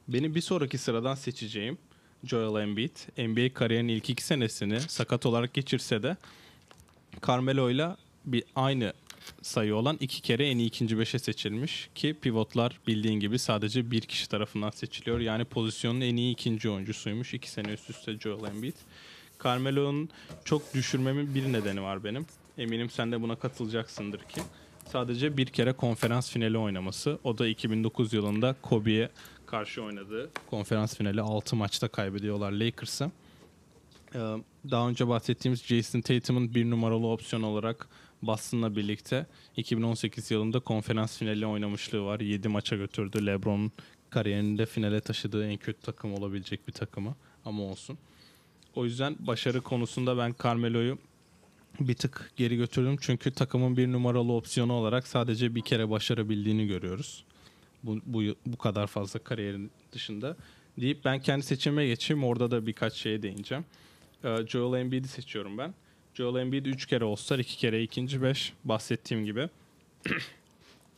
Benim bir sonraki sıradan seçeceğim Joel Embiid. NBA kariyerinin ilk iki senesini sakat olarak geçirse de Carmelo'yla bir aynı sayı olan iki kere en iyi ikinci beşe seçilmiş ki pivotlar bildiğin gibi sadece bir kişi tarafından seçiliyor. Yani pozisyonun en iyi ikinci oyuncusuymuş. iki sene üst üste Joel Embiid. Carmelo'nun çok düşürmemin bir nedeni var benim. Eminim sen de buna katılacaksındır ki. Sadece bir kere konferans finali oynaması. O da 2009 yılında Kobe'ye karşı oynadığı konferans finali 6 maçta kaybediyorlar Lakers'a. Ee, daha önce bahsettiğimiz Jason Tatum'un bir numaralı opsiyon olarak Boston'la birlikte 2018 yılında konferans finali oynamışlığı var. 7 maça götürdü. LeBron'un kariyerinde finale taşıdığı en kötü takım olabilecek bir takımı ama olsun. O yüzden başarı konusunda ben Carmelo'yu bir tık geri götürdüm. Çünkü takımın bir numaralı opsiyonu olarak sadece bir kere başarabildiğini görüyoruz. Bu, bu, bu kadar fazla kariyerin dışında. Deyip ben kendi seçime geçeyim. Orada da birkaç şeye değineceğim. Ee, Joel Embiid'i seçiyorum ben. Joel Embiid 3 kere All-Star, 2 kere ikinci 5 bahsettiğim gibi.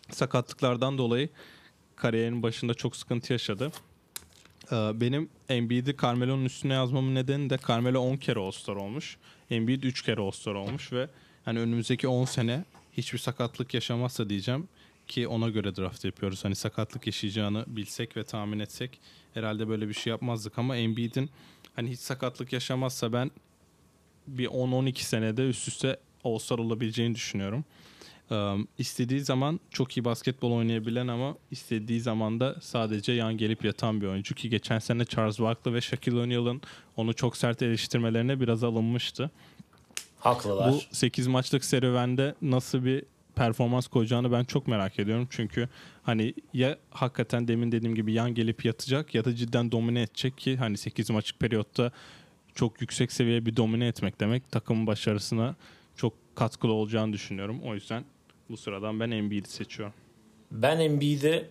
Sakatlıklardan dolayı kariyerinin başında çok sıkıntı yaşadı. Ee, benim Embiid'i Carmelo'nun üstüne yazmamın nedeni de Carmelo 10 kere All-Star olmuş. Embiid 3 kere All-Star olmuş ve hani önümüzdeki 10 sene hiçbir sakatlık yaşamazsa diyeceğim ki ona göre draft yapıyoruz. Hani sakatlık yaşayacağını bilsek ve tahmin etsek herhalde böyle bir şey yapmazdık ama Embiid'in hani hiç sakatlık yaşamazsa ben bir 10-12 senede üst üste All-Star olabileceğini düşünüyorum. Ee, istediği zaman çok iyi basketbol oynayabilen ama istediği zaman da sadece yan gelip yatan bir oyuncu ki geçen sene Charles Barkley ve Shaquille O'Neal'ın onu çok sert eleştirmelerine biraz alınmıştı. Haklılar. Bu 8 maçlık serüvende nasıl bir performans koyacağını ben çok merak ediyorum. Çünkü hani ya hakikaten demin dediğim gibi yan gelip yatacak ya da cidden domine edecek ki hani 8 maçlık periyotta çok yüksek seviye bir domine etmek demek takımın başarısına çok katkılı olacağını düşünüyorum. O yüzden bu sıradan ben Embiid'i seçiyorum. Ben Embiid'i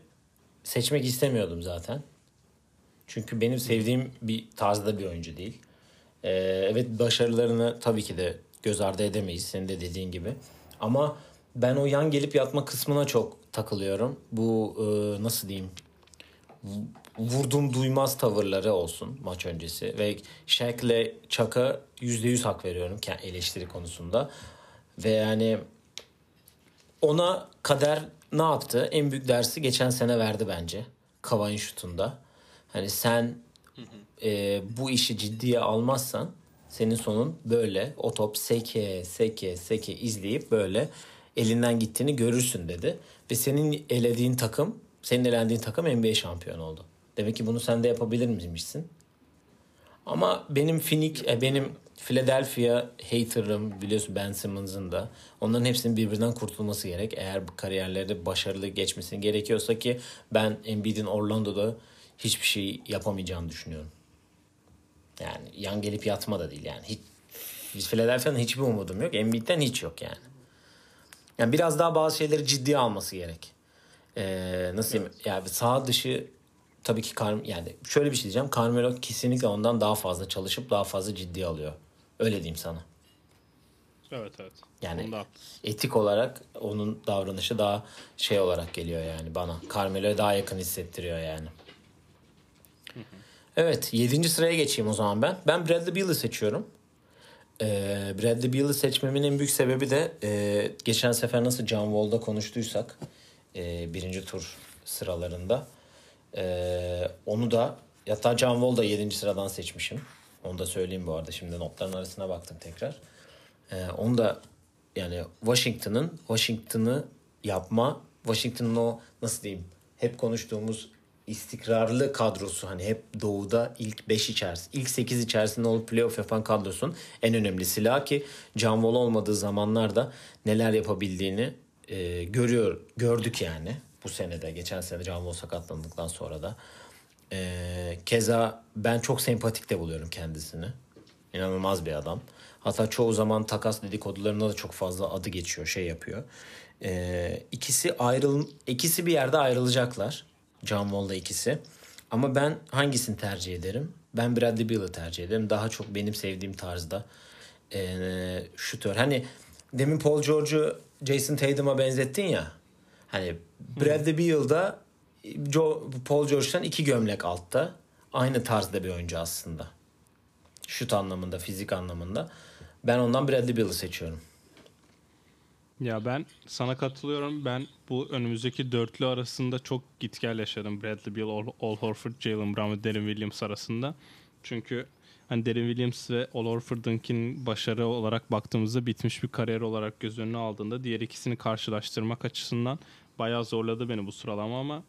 seçmek istemiyordum zaten. Çünkü benim sevdiğim bir tarzda bir oyuncu değil. Ee, evet başarılarını tabii ki de göz ardı edemeyiz senin de dediğin gibi. Ama ben o yan gelip yatma kısmına çok takılıyorum. Bu e, nasıl diyeyim? Vurdum duymaz tavırları olsun maç öncesi. Ve Shaq'le Chuck'a %100 hak veriyorum eleştiri konusunda. Ve yani ona kader ne yaptı? En büyük dersi geçen sene verdi bence. Kavay'ın şutunda. Hani sen e, bu işi ciddiye almazsan senin sonun böyle o top seke seke seke izleyip böyle elinden gittiğini görürsün dedi. Ve senin elediğin takım, senin elendiğin takım NBA şampiyonu oldu. Demek ki bunu sen de yapabilir miymişsin? Ama benim Phoenix, e, benim Philadelphia hater'ım biliyorsun Ben Simmons'ın da. Onların hepsinin birbirinden kurtulması gerek. Eğer bu kariyerleri başarılı geçmesini gerekiyorsa ki ben Embiid'in Orlando'da hiçbir şey yapamayacağını düşünüyorum. Yani yan gelip yatma da değil yani. Hiç, biz Philadelphia'nın hiçbir umudum yok. Embiid'den hiç yok yani. Yani biraz daha bazı şeyleri ciddiye alması gerek. Ee, nasıl diyeyim? Yani sağ dışı tabii ki Kar yani şöyle bir şey diyeceğim. Carmelo kesinlikle ondan daha fazla çalışıp daha fazla ciddiye alıyor. Öyle diyeyim sana. Evet evet. Yani haklısın. etik olarak onun davranışı daha şey olarak geliyor yani bana. Carmelo'ya daha yakın hissettiriyor yani. Evet 7. sıraya geçeyim o zaman ben. Ben Bradley Beal'ı seçiyorum. Ee, Bradley Beal'ı seçmemin en büyük sebebi de e, geçen sefer nasıl John Wall'da konuştuysak e, birinci tur sıralarında e, onu da hatta John Wall da 7. sıradan seçmişim. Onu da söyleyeyim bu arada. Şimdi notların arasına baktım tekrar. Ee, onu da yani Washington'ın Washington'ı yapma, Washington'ın o nasıl diyeyim hep konuştuğumuz istikrarlı kadrosu hani hep doğuda ilk 5 içerisinde, ilk 8 içerisinde olup playoff yapan kadrosun en önemli silahı ki John Wall olmadığı zamanlarda neler yapabildiğini e, görüyor gördük yani bu senede geçen sene Wall sakatlandıktan sonra da ee, keza ben çok sempatik de buluyorum kendisini. İnanılmaz bir adam. Hatta çoğu zaman takas dedikodularında da çok fazla adı geçiyor, şey yapıyor. Ee, ikisi ayrıl ikisi bir yerde ayrılacaklar. John ikisi. Ama ben hangisini tercih ederim? Ben Bradley Beal'ı tercih ederim. Daha çok benim sevdiğim tarzda ee, şutör. Hani demin Paul George'u Jason Tatum'a benzettin ya. Hani Bradley Beal'da Joe, Paul George'dan iki gömlek altta. Aynı tarzda bir oyuncu aslında. Şut anlamında, fizik anlamında. Ben ondan Bradley Beal'ı seçiyorum. Ya ben sana katılıyorum. Ben bu önümüzdeki dörtlü arasında çok git gel yaşadım. Bradley Beal, Al, Al Horford, Jalen Brown ve Derin Williams arasında. Çünkü hani Derin Williams ve Al Horford'unkinin başarı olarak baktığımızda bitmiş bir kariyer olarak göz önüne aldığında diğer ikisini karşılaştırmak açısından bayağı zorladı beni bu sıralama ama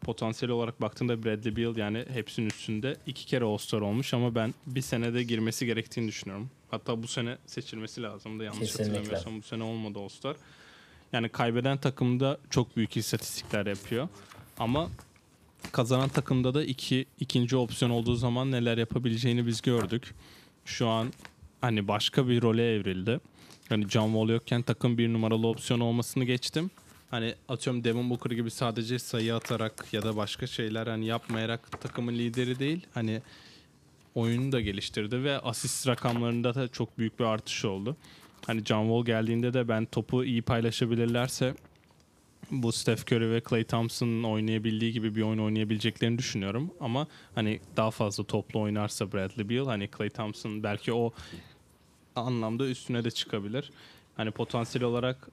potansiyel olarak baktığında Bradley Beal yani hepsinin üstünde iki kere All-Star olmuş ama ben bir senede girmesi gerektiğini düşünüyorum. Hatta bu sene seçilmesi lazımdı yanlış Kesinlikle. hatırlamıyorsam bu sene olmadı All-Star. Yani kaybeden takımda çok büyük istatistikler yapıyor. Ama kazanan takımda da iki ikinci opsiyon olduğu zaman neler yapabileceğini biz gördük. Şu an hani başka bir role evrildi. Hani John Wall yokken takım bir numaralı opsiyon olmasını geçtim. Hani atıyorum Devin Booker gibi sadece sayı atarak ya da başka şeyler hani yapmayarak takımın lideri değil. Hani oyunu da geliştirdi ve asist rakamlarında da çok büyük bir artış oldu. Hani John Wall geldiğinde de ben topu iyi paylaşabilirlerse bu Steph Curry ve Klay Thompson'ın oynayabildiği gibi bir oyun oynayabileceklerini düşünüyorum. Ama hani daha fazla toplu oynarsa Bradley Beal hani Klay Thompson belki o anlamda üstüne de çıkabilir. Hani potansiyel olarak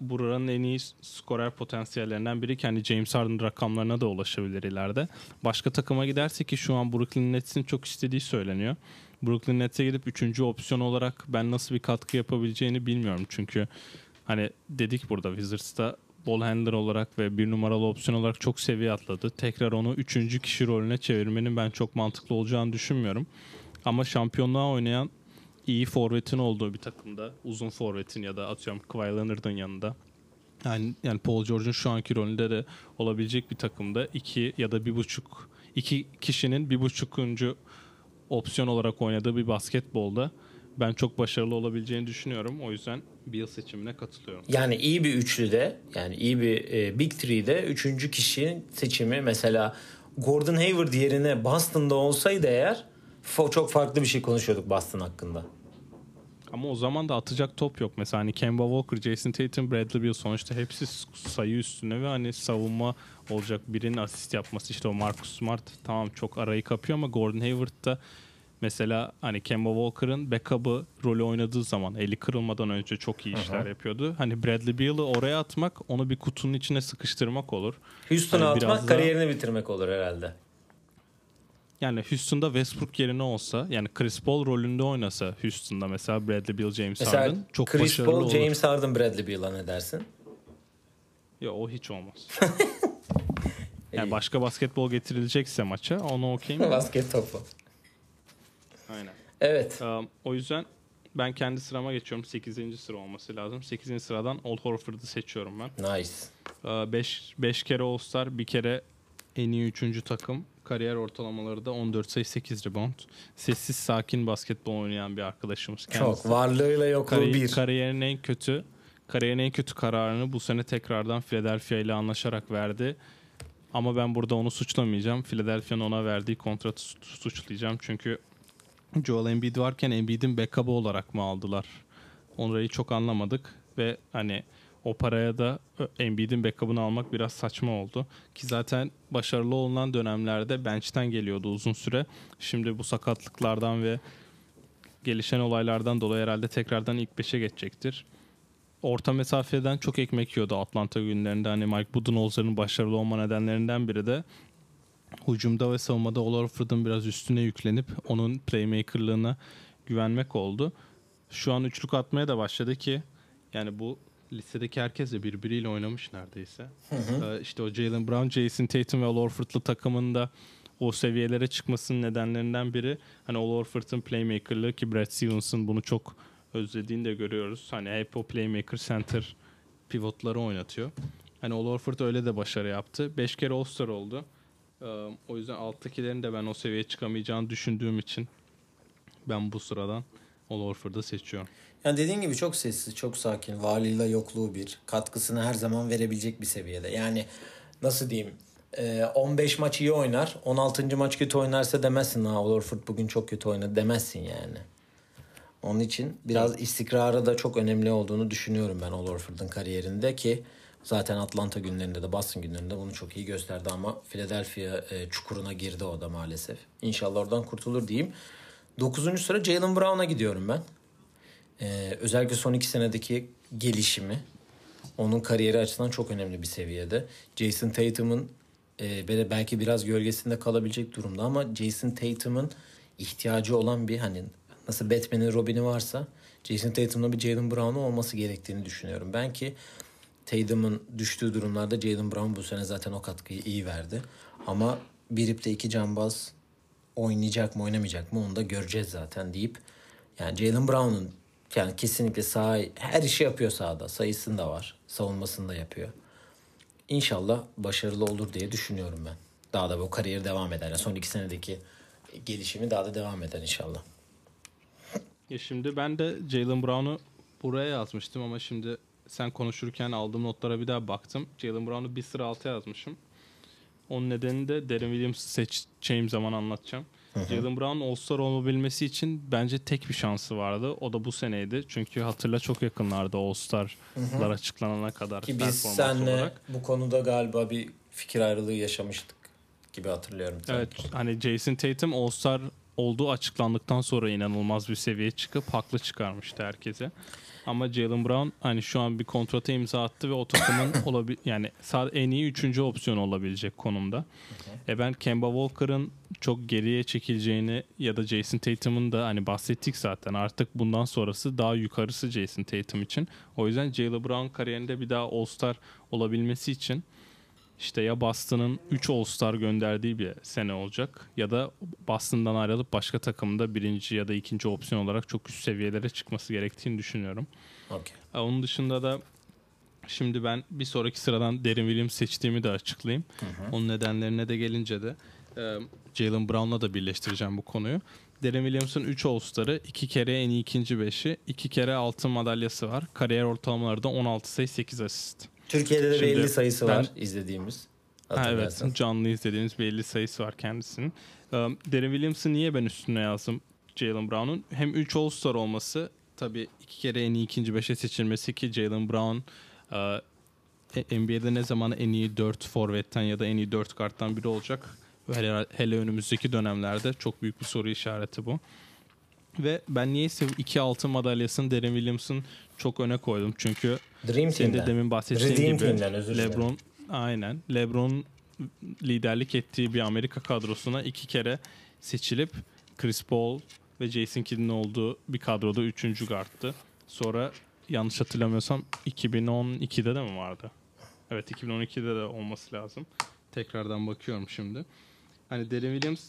buranın en iyi skorer potansiyellerinden biri kendi James Harden rakamlarına da ulaşabilir ileride. Başka takıma giderse ki şu an Brooklyn Nets'in çok istediği söyleniyor. Brooklyn Nets'e gidip üçüncü opsiyon olarak ben nasıl bir katkı yapabileceğini bilmiyorum. Çünkü hani dedik burada Wizards'ta ball handler olarak ve bir numaralı opsiyon olarak çok seviye atladı. Tekrar onu üçüncü kişi rolüne çevirmenin ben çok mantıklı olacağını düşünmüyorum. Ama şampiyonluğa oynayan iyi forvetin olduğu bir takımda uzun forvetin ya da atıyorum Kawhi Leonard'ın yanında yani, yani Paul George'un şu anki rolünde de olabilecek bir takımda iki ya da bir buçuk iki kişinin bir buçukuncu opsiyon olarak oynadığı bir basketbolda ben çok başarılı olabileceğini düşünüyorum. O yüzden Beal seçimine katılıyorum. Yani iyi bir üçlüde yani iyi bir e, Big Three'de üçüncü kişinin seçimi mesela Gordon Hayward yerine Boston'da olsaydı eğer çok farklı bir şey konuşuyorduk Boston hakkında. Ama o zaman da atacak top yok. Mesela hani Kemba Walker, Jason Tatum, Bradley Beal sonuçta hepsi sayı üstüne ve hani savunma olacak birinin asist yapması. işte o Marcus Smart tamam çok arayı kapıyor ama Gordon Hayward da Mesela hani Kemba Walker'ın backup'ı rolü oynadığı zaman eli kırılmadan önce çok iyi işler Aha. yapıyordu. Hani Bradley Beal'ı oraya atmak onu bir kutunun içine sıkıştırmak olur. Houston'a Hani atmak biraz daha- kariyerini bitirmek olur herhalde. Yani Houston'da Westbrook yerine olsa yani Chris Paul rolünde oynasa Houston'da mesela Bradley Beal, James Mesela Harden çok Chris başarılı Paul, olur. James Harden, Bradley Beal'a ne dersin? Ya o hiç olmaz. Yani başka basketbol getirilecekse maça onu okeyim. Basket topu. Aynen. Evet. Um, o yüzden ben kendi sırama geçiyorum. 8. sıra olması lazım. 8. sıradan Old Horford'u seçiyorum ben. Nice. 5 5 kere All-Star, bir kere en iyi 3. takım. Kariyer ortalamaları da 14 sayı 8 rebound. Sessiz sakin basketbol oynayan bir arkadaşımız kendisi. Çok. Varlığıyla yokluğu Kari- bir. Kariyerin en kötü kariyerin en kötü kararını bu sene tekrardan Philadelphia ile anlaşarak verdi. Ama ben burada onu suçlamayacağım. Philadelphia'nın ona verdiği kontratı su- suçlayacağım. Çünkü Joel Embiid varken Embiid'in backup'ı olarak mı aldılar? Orayı çok anlamadık ve hani o paraya da Embiid'in backup'ını almak biraz saçma oldu. Ki zaten başarılı olunan dönemlerde bench'ten geliyordu uzun süre. Şimdi bu sakatlıklardan ve gelişen olaylardan dolayı herhalde tekrardan ilk 5'e geçecektir. Orta mesafeden çok ekmek yiyordu Atlanta günlerinde. Hani Mike Budenholzer'ın başarılı olma nedenlerinden biri de hücumda ve savunmada Al Horford'un biraz üstüne yüklenip onun playmakerlığına güvenmek oldu. Şu an üçlük atmaya da başladı ki yani bu listedeki herkes de birbiriyle oynamış neredeyse. Ee, işte o Jalen Brown, Jason Tatum ve Al Horford'lu takımın da o seviyelere çıkmasının nedenlerinden biri hani Al playmakerlığı ki Brad Stevens'ın bunu çok özlediğini de görüyoruz. Hani hep o playmaker center pivotları oynatıyor. Hani Al öyle de başarı yaptı. 5 kere All-Star oldu. O yüzden alttakilerin de ben o seviyeye çıkamayacağını düşündüğüm için ben bu sıradan Al Horford'u seçiyorum. Yani dediğin gibi çok sessiz, çok sakin. Varlığıyla yokluğu bir. Katkısını her zaman verebilecek bir seviyede. Yani nasıl diyeyim? e, 15 maç iyi oynar. 16. maç kötü oynarsa demezsin. Ha Al Horford bugün çok kötü oynadı demezsin yani. Onun için biraz istikrarı da çok önemli olduğunu düşünüyorum ben Al Horford'un kariyerinde ki zaten Atlanta günlerinde de Boston günlerinde bunu çok iyi gösterdi ama Philadelphia e, çukuruna girdi o da maalesef. İnşallah oradan kurtulur diyeyim. 9. sıra Jalen Brown'a gidiyorum ben. Ee, özellikle son iki senedeki gelişimi onun kariyeri açısından çok önemli bir seviyede. Jason Tatum'un e, belki biraz gölgesinde kalabilecek durumda ama Jason Tatum'un ihtiyacı olan bir hani nasıl Batman'in Robin'i varsa Jason Tatum'da bir Jalen Brown'un olması gerektiğini düşünüyorum. Ben ki Tatum'un düştüğü durumlarda Jalen Brown bu sene zaten o katkıyı iyi verdi. Ama bir ipte iki cambaz oynayacak mı oynamayacak mı onu da göreceğiz zaten deyip yani Jalen Brown'un yani kesinlikle sağ her işi yapıyor sahada. Sayısını da var. Savunmasını da yapıyor. İnşallah başarılı olur diye düşünüyorum ben. Daha da bu kariyeri devam eder. Yani son iki senedeki gelişimi daha da devam eder inşallah. Ya şimdi ben de Jalen Brown'u buraya yazmıştım ama şimdi sen konuşurken aldığım notlara bir daha baktım. Jalen Brown'u bir sıra altı yazmışım. Onun nedeni de Derin Williams'ı seçeceğim zaman anlatacağım. Jalen Brown All-Star olabilmesi için bence tek bir şansı vardı. O da bu seneydi. Çünkü hatırla çok yakınlardı All-Star'lar açıklanana kadar Ki biz senle olarak. bu konuda galiba bir fikir ayrılığı yaşamıştık gibi hatırlıyorum. Evet hani Jason Tatum All-Star olduğu açıklandıktan sonra inanılmaz bir seviyeye çıkıp haklı çıkarmıştı herkese. Ama Jalen Brown hani şu an bir kontrata imza attı ve o takımın olabil yani en iyi üçüncü opsiyon olabilecek konumda. E ben Kemba Walker'ın çok geriye çekileceğini ya da Jason Tatum'un da hani bahsettik zaten artık bundan sonrası daha yukarısı Jason Tatum için. O yüzden Jalen Brown kariyerinde bir daha All-Star olabilmesi için işte ya Boston'ın 3 All-Star gönderdiği bir sene olacak ya da Boston'dan ayrılıp başka takımda birinci ya da ikinci opsiyon olarak çok üst seviyelere çıkması gerektiğini düşünüyorum. Okey. E, Onun dışında da şimdi ben bir sonraki sıradan Derin Williams seçtiğimi de açıklayayım. Onun nedenlerine de gelince de e, Jalen Brown'la da birleştireceğim bu konuyu. Derin Williams'ın 3 All-Star'ı, 2 kere en iyi ikinci beşi, 2 kere altın madalyası var. Kariyer ortalamaları da 16 sayı 8 asist. Türkiye'de de Şimdi belli sayısı ben- var izlediğimiz. Ha, evet canlı izlediğiniz belli sayısı var kendisinin. Ee, Derin Williams'ı niye ben üstüne yazdım Jalen Brown'un? Hem 3 All-Star olması tabii iki kere en iyi ikinci beşe seçilmesi ki Jalen Brown e, NBA'de ne zaman en iyi 4 forvetten ya da en iyi 4 karttan biri olacak Hele, hele önümüzdeki dönemlerde çok büyük bir soru işareti bu. Ve ben niyeyse iki altın madalyasını Derin Williams'ın çok öne koydum. Çünkü Dream senin de demin bahsettiğin Redeem gibi Team'den, özür. LeBron aynen LeBron liderlik ettiği bir Amerika kadrosuna iki kere seçilip Chris Paul ve Jason Kidd'in olduğu bir kadroda üçüncü guardtı. Sonra yanlış hatırlamıyorsam 2012'de de mi vardı? Evet 2012'de de olması lazım. Tekrardan bakıyorum şimdi. Hani Derin Williams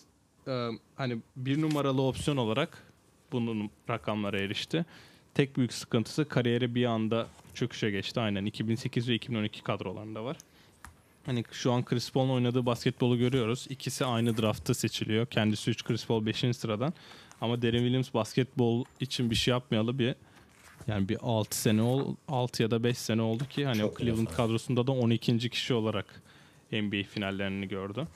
e, hani bir numaralı opsiyon olarak bunun rakamlara erişti. Tek büyük sıkıntısı kariyeri bir anda çöküşe geçti. Aynen 2008 ve 2012 kadrolarında var. Hani şu an Chris Paul'un oynadığı basketbolu görüyoruz. İkisi aynı draftta seçiliyor. Kendisi 3 Chris Paul 5. sıradan. Ama Derin Williams basketbol için bir şey yapmayalı bir yani bir 6 sene ol 6 ya da 5 sene oldu ki hani Çok o Cleveland bile kadrosunda da 12. kişi olarak NBA finallerini gördü.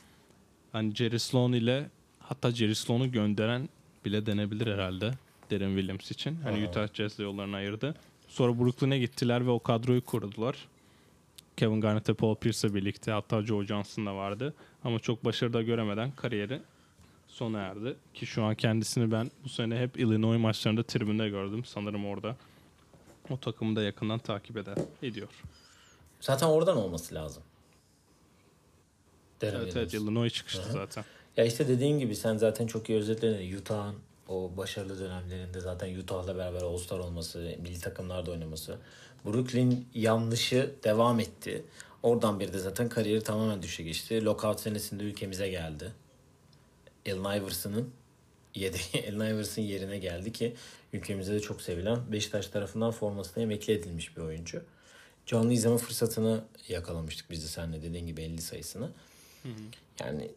Hani Jerry Sloan ile hatta Jerry Sloan'u gönderen bile denebilir herhalde Derin Williams için. Hani Aha. Utah Jazz'le yollarını ayırdı. Sonra Brooklyn'e gittiler ve o kadroyu kurdular. Kevin Garnett ve Paul Pierce'la birlikte hatta Joe Johnson da vardı. Ama çok başarıda göremeden kariyeri sona erdi. Ki şu an kendisini ben bu sene hep Illinois maçlarında tribünde gördüm. Sanırım orada o takımı da yakından takip eder, ediyor. Zaten oradan olması lazım. Derin Evet Williams. evet Illinois çıkıştı zaten. Ya işte dediğin gibi sen zaten çok iyi özetledin. Utah'ın o başarılı dönemlerinde zaten Utah'la beraber All-Star olması, milli takımlarda oynaması. Brooklyn yanlışı devam etti. Oradan bir de zaten kariyeri tamamen düşe geçti. Lockout senesinde ülkemize geldi. Allen Iverson'ın yedeği Allen Iverson yerine geldi ki ülkemizde de çok sevilen Beşiktaş tarafından formasına emekli edilmiş bir oyuncu. Canlı izleme fırsatını yakalamıştık biz de seninle dediğin gibi 50 sayısını. Yani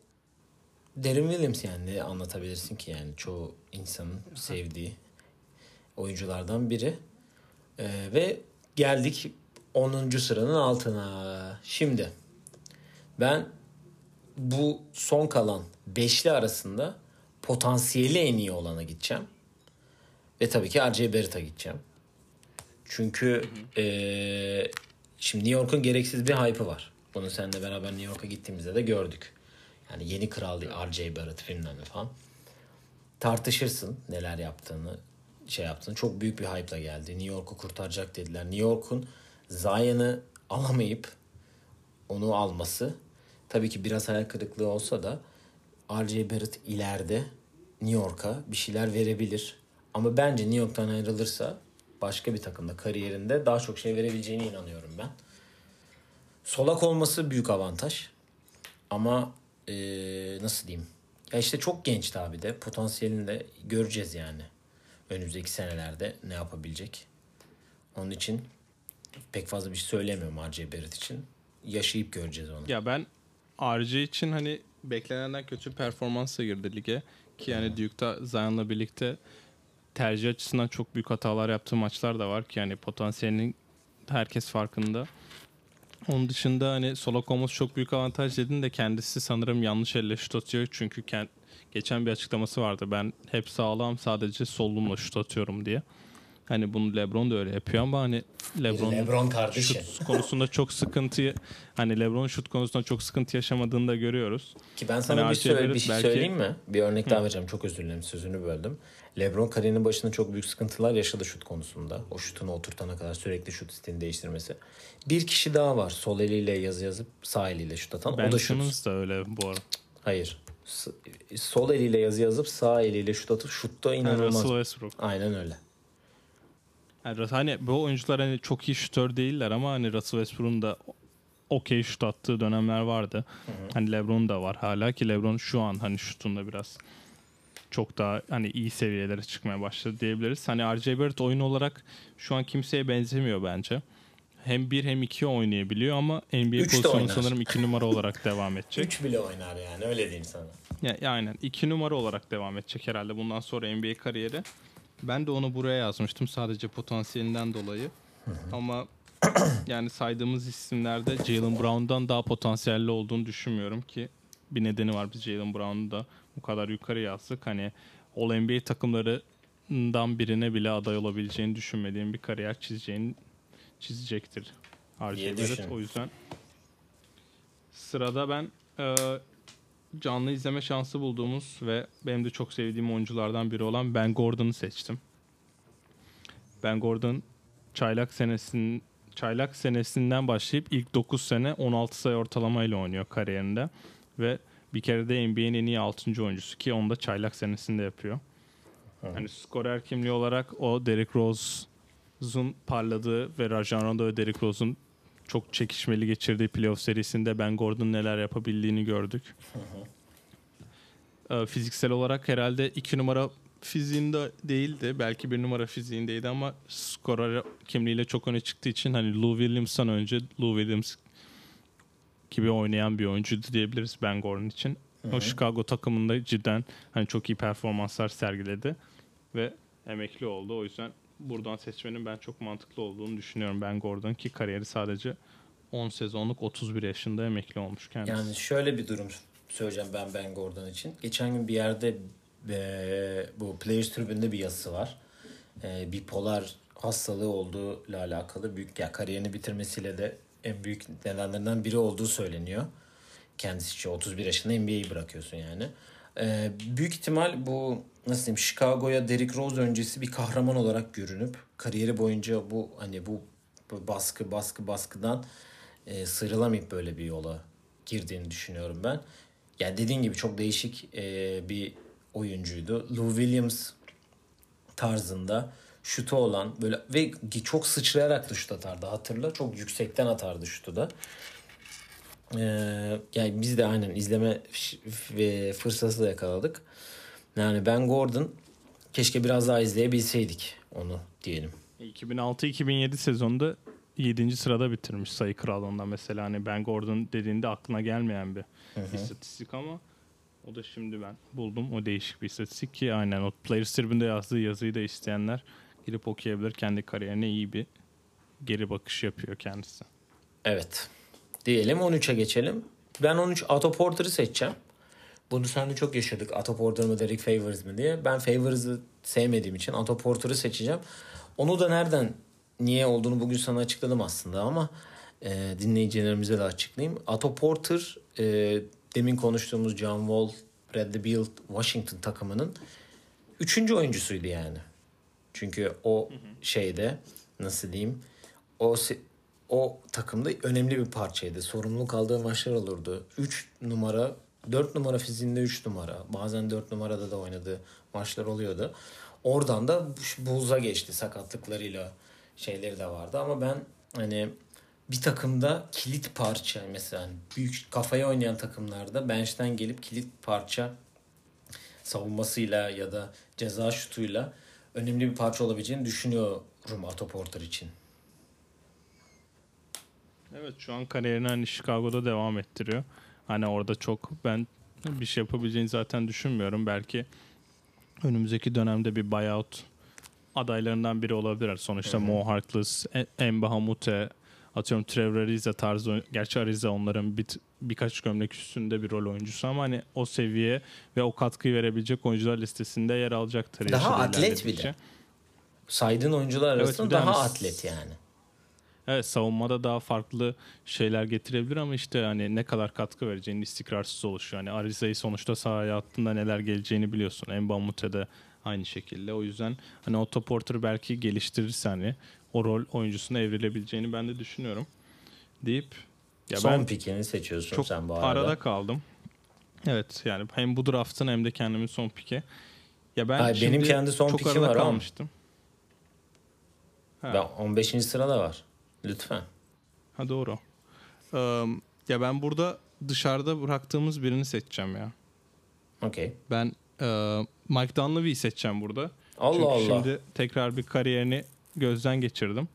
Derin Williams yani ne anlatabilirsin ki yani çoğu insanın sevdiği oyunculardan biri. Ee, ve geldik 10. sıranın altına. Şimdi ben bu son kalan beşli arasında potansiyeli en iyi olana gideceğim. Ve tabii ki R.J. Barrett'a gideceğim. Çünkü eee, şimdi New York'un gereksiz bir hype'ı var. Bunu seninle beraber New York'a gittiğimizde de gördük. Yani yeni kral R.J. Barrett bilmem ne falan. Tartışırsın neler yaptığını, şey yaptığını. Çok büyük bir hype'la geldi. New York'u kurtaracak dediler. New York'un Zion'ı alamayıp onu alması tabii ki biraz hayal kırıklığı olsa da R.J. Barrett ileride New York'a bir şeyler verebilir. Ama bence New York'tan ayrılırsa başka bir takımda kariyerinde daha çok şey verebileceğine inanıyorum ben. Solak olması büyük avantaj. Ama eee, nasıl diyeyim? Ya işte çok genç tabi de. Potansiyelini de göreceğiz yani. Önümüzdeki senelerde ne yapabilecek. Onun için pek fazla bir şey söylemiyorum R.J. Barrett için. Yaşayıp göreceğiz onu. Ya ben RJ için hani beklenenden kötü performansla girdi lige. Ki yani Duke'da Zion'la birlikte tercih açısından çok büyük hatalar yaptığı maçlar da var ki yani potansiyelinin herkes farkında. Onun dışında hani solak olması çok büyük avantaj dedin de kendisi sanırım yanlış elle şut atıyor. Çünkü kend- geçen bir açıklaması vardı. Ben hep sağlam sadece solumla şut atıyorum diye. Hani bunu LeBron da öyle yapıyor ama hani LeBron, LeBron kardeşi. şut konusunda çok sıkıntı hani LeBron şut konusunda çok sıkıntı yaşamadığını da görüyoruz. Ki ben sana Hani bir, söyle, bir şey belki- söyleyeyim mi? Bir örnek daha vereceğim. Çok özür dilerim sözünü böldüm. LeBron kariyerinin başında çok büyük sıkıntılar yaşadı şut konusunda. O şutunu oturtana kadar sürekli şut stilini değiştirmesi. Bir kişi daha var. Sol eliyle yazı yazıp sağ eliyle şut atan. Ben o da şut. Da öyle bu arada. Hayır. Sol eliyle yazı yazıp sağ eliyle şut atıp şutta inanılmaz. Russell Westbrook. Aynen öyle. Yani hani bu oyuncular hani çok iyi şutör değiller ama hani Russell Westbrook'un da okey şut attığı dönemler vardı. Hani LeBron da var hala ki LeBron şu an hani şutunda biraz çok daha hani iyi seviyelere çıkmaya başladı diyebiliriz. Hani RJ Barrett oyun olarak şu an kimseye benzemiyor bence. Hem bir hem iki oynayabiliyor ama NBA Üç pozisyonu sanırım iki numara olarak devam edecek. Üç bile oynar yani öyle diyeyim sana. Ya, ya aynen. iki numara olarak devam edecek herhalde bundan sonra NBA kariyeri. Ben de onu buraya yazmıştım sadece potansiyelinden dolayı. Ama yani saydığımız isimlerde Jalen Brown'dan daha potansiyelli olduğunu düşünmüyorum ki bir nedeni var biz Jalen Brown'u da bu kadar yukarı yazdık. Hani All NBA takımlarından birine bile aday olabileceğini düşünmediğim bir kariyer çizeceğini çizecektir. RJ Barrett. O yüzden sırada ben e, canlı izleme şansı bulduğumuz ve benim de çok sevdiğim oyunculardan biri olan Ben Gordon'u seçtim. Ben Gordon çaylak senesinin çaylak senesinden başlayıp ilk 9 sene 16 sayı ortalamayla oynuyor kariyerinde ve bir kere de NBA'nin en iyi 6. oyuncusu ki onu da çaylak senesinde yapıyor. Hani skorer kimliği olarak o Derrick Rose'un parladığı ve Rajon Rondo ve Derrick Rose'un çok çekişmeli geçirdiği playoff serisinde Ben Gordon neler yapabildiğini gördük. Ee, Fiziksel olarak herhalde iki numara fiziğinde değildi. Belki bir numara fiziğindeydi ama skorer kimliğiyle çok öne çıktığı için hani Lou Williams'tan önce Lou Williams gibi oynayan bir oyuncuydu diyebiliriz Ben Gordon için. O Chicago takımında cidden hani çok iyi performanslar sergiledi ve emekli oldu. O yüzden buradan seçmenin ben çok mantıklı olduğunu düşünüyorum Ben Gordon ki kariyeri sadece 10 sezonluk 31 yaşında emekli olmuş kendisi. Yani şöyle bir durum söyleyeceğim ben Ben Gordon için. Geçen gün bir yerde e, bu Players Tribüne'de bir yazısı var. E, bipolar hastalığı olduğu ile alakalı büyük ya kariyerini bitirmesiyle de en büyük nedenlerinden biri olduğu söyleniyor. Kendisi için 31 yaşında NBA'yi bırakıyorsun yani. E, büyük ihtimal bu nasıl diyeyim Chicago'ya Derrick Rose öncesi bir kahraman olarak görünüp kariyeri boyunca bu hani bu, baskı baskı baskıdan e, sıyrılamayıp böyle bir yola girdiğini düşünüyorum ben. Yani dediğin gibi çok değişik e, bir oyuncuydu. Lou Williams tarzında şutu olan böyle ve çok sıçrayarak da şut atardı hatırla. Çok yüksekten atardı şutu da. Ee, yani biz de aynen izleme ve fırsatı da yakaladık. Yani Ben Gordon keşke biraz daha izleyebilseydik onu diyelim. 2006-2007 sezonunda 7. sırada bitirmiş sayı krallığında mesela hani Ben Gordon dediğinde aklına gelmeyen bir istatistik ama o da şimdi ben buldum. O değişik bir istatistik ki aynen o Players Tribune'de yazdığı yazıyı da isteyenler girip okuyabilir. Kendi kariyerine iyi bir geri bakış yapıyor kendisi. Evet. Diyelim 13'e geçelim. Ben 13 Otto Porter'ı seçeceğim. Bunu seninle çok yaşadık. Otto Porter mı Derek Favors mı diye. Ben Favors'ı sevmediğim için Otto Porter'ı seçeceğim. Onu da nereden niye olduğunu bugün sana açıkladım aslında ama e, dinleyicilerimize de açıklayayım. Otto Porter e, demin konuştuğumuz John Wall, Bradley Beal, Washington takımının üçüncü oyuncusuydu yani. Çünkü o şeyde nasıl diyeyim o o takımda önemli bir parçaydı. Sorumluluk aldığı maçlar olurdu. 3 numara 4 numara fiziğinde 3 numara. Bazen 4 numarada da oynadığı maçlar oluyordu. Oradan da buza geçti sakatlıklarıyla şeyleri de vardı ama ben hani bir takımda kilit parça mesela hani büyük kafaya oynayan takımlarda bench'ten gelip kilit parça savunmasıyla ya da ceza şutuyla önemli bir parça olabileceğini düşünüyorum Otto Porter için. Evet şu an kariyerini hani Chicago'da devam ettiriyor. Hani orada çok ben bir şey yapabileceğini zaten düşünmüyorum. Belki önümüzdeki dönemde bir buyout adaylarından biri olabilir. Sonuçta Mo Harkless, Emba Hamute, atıyorum Trevor Ariza tarzı gerçi Ariza onların bir, birkaç gömlek üstünde bir rol oyuncusu ama hani o seviye ve o katkıyı verebilecek oyuncular listesinde yer alacaktır. Daha atlet bir de. Saydığın oyuncular arasında evet, daha atlet yani. Evet savunmada daha farklı şeyler getirebilir ama işte hani ne kadar katkı vereceğini istikrarsız oluşuyor. Yani Ariza'yı sonuçta sahaya attığında neler geleceğini biliyorsun. Mbamute de aynı şekilde. O yüzden hani Otto Porter belki geliştirirse hani o rol oyuncusuna evrilebileceğini ben de düşünüyorum. Deyip ya son ben pikini seçiyorsun çok sen bu arada. arada kaldım. Evet yani hem bu draftın hem de kendimin son piki. Ya ben Hayır, benim kendi son pikim var kalmıştım. Ha. Ben 15. sırada var. Lütfen. Ha doğru. Ee, ya ben burada dışarıda bıraktığımız birini seçeceğim ya. Okey. Ben e, Mike Dunleavy'i seçeceğim burada. Allah Çünkü Allah. şimdi tekrar bir kariyerini gözden geçirdim.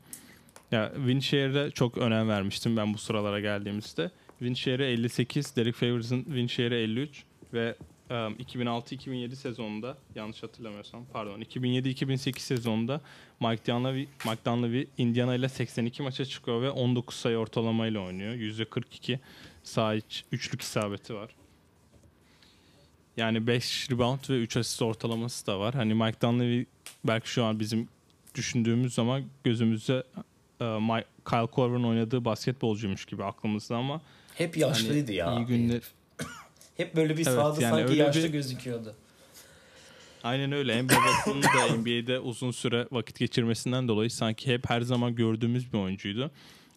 Ya Winshier'e çok önem vermiştim ben bu sıralara geldiğimizde. Winshier'e 58, Derek Favors'ın Winshier'e 53 ve 2006-2007 sezonunda yanlış hatırlamıyorsam pardon 2007-2008 sezonunda Mike Dunleavy, Mike Dunleavy Indiana ile 82 maça çıkıyor ve 19 sayı ortalamayla oynuyor. %42 sağ iç üçlük isabeti var. Yani 5 rebound ve 3 asist ortalaması da var. Hani Mike Dunleavy belki şu an bizim düşündüğümüz zaman gözümüzde Kyle Korver'ın oynadığı basketbolcuymuş gibi aklımızda ama hep yaşlıydı hani ya. İyi günler Hep böyle bir Evet, sahada yani sanki yaşlı bir- gözüküyordu. Aynen öyle. Babasının da NBA'de uzun süre vakit geçirmesinden dolayı sanki hep her zaman gördüğümüz bir oyuncuydu.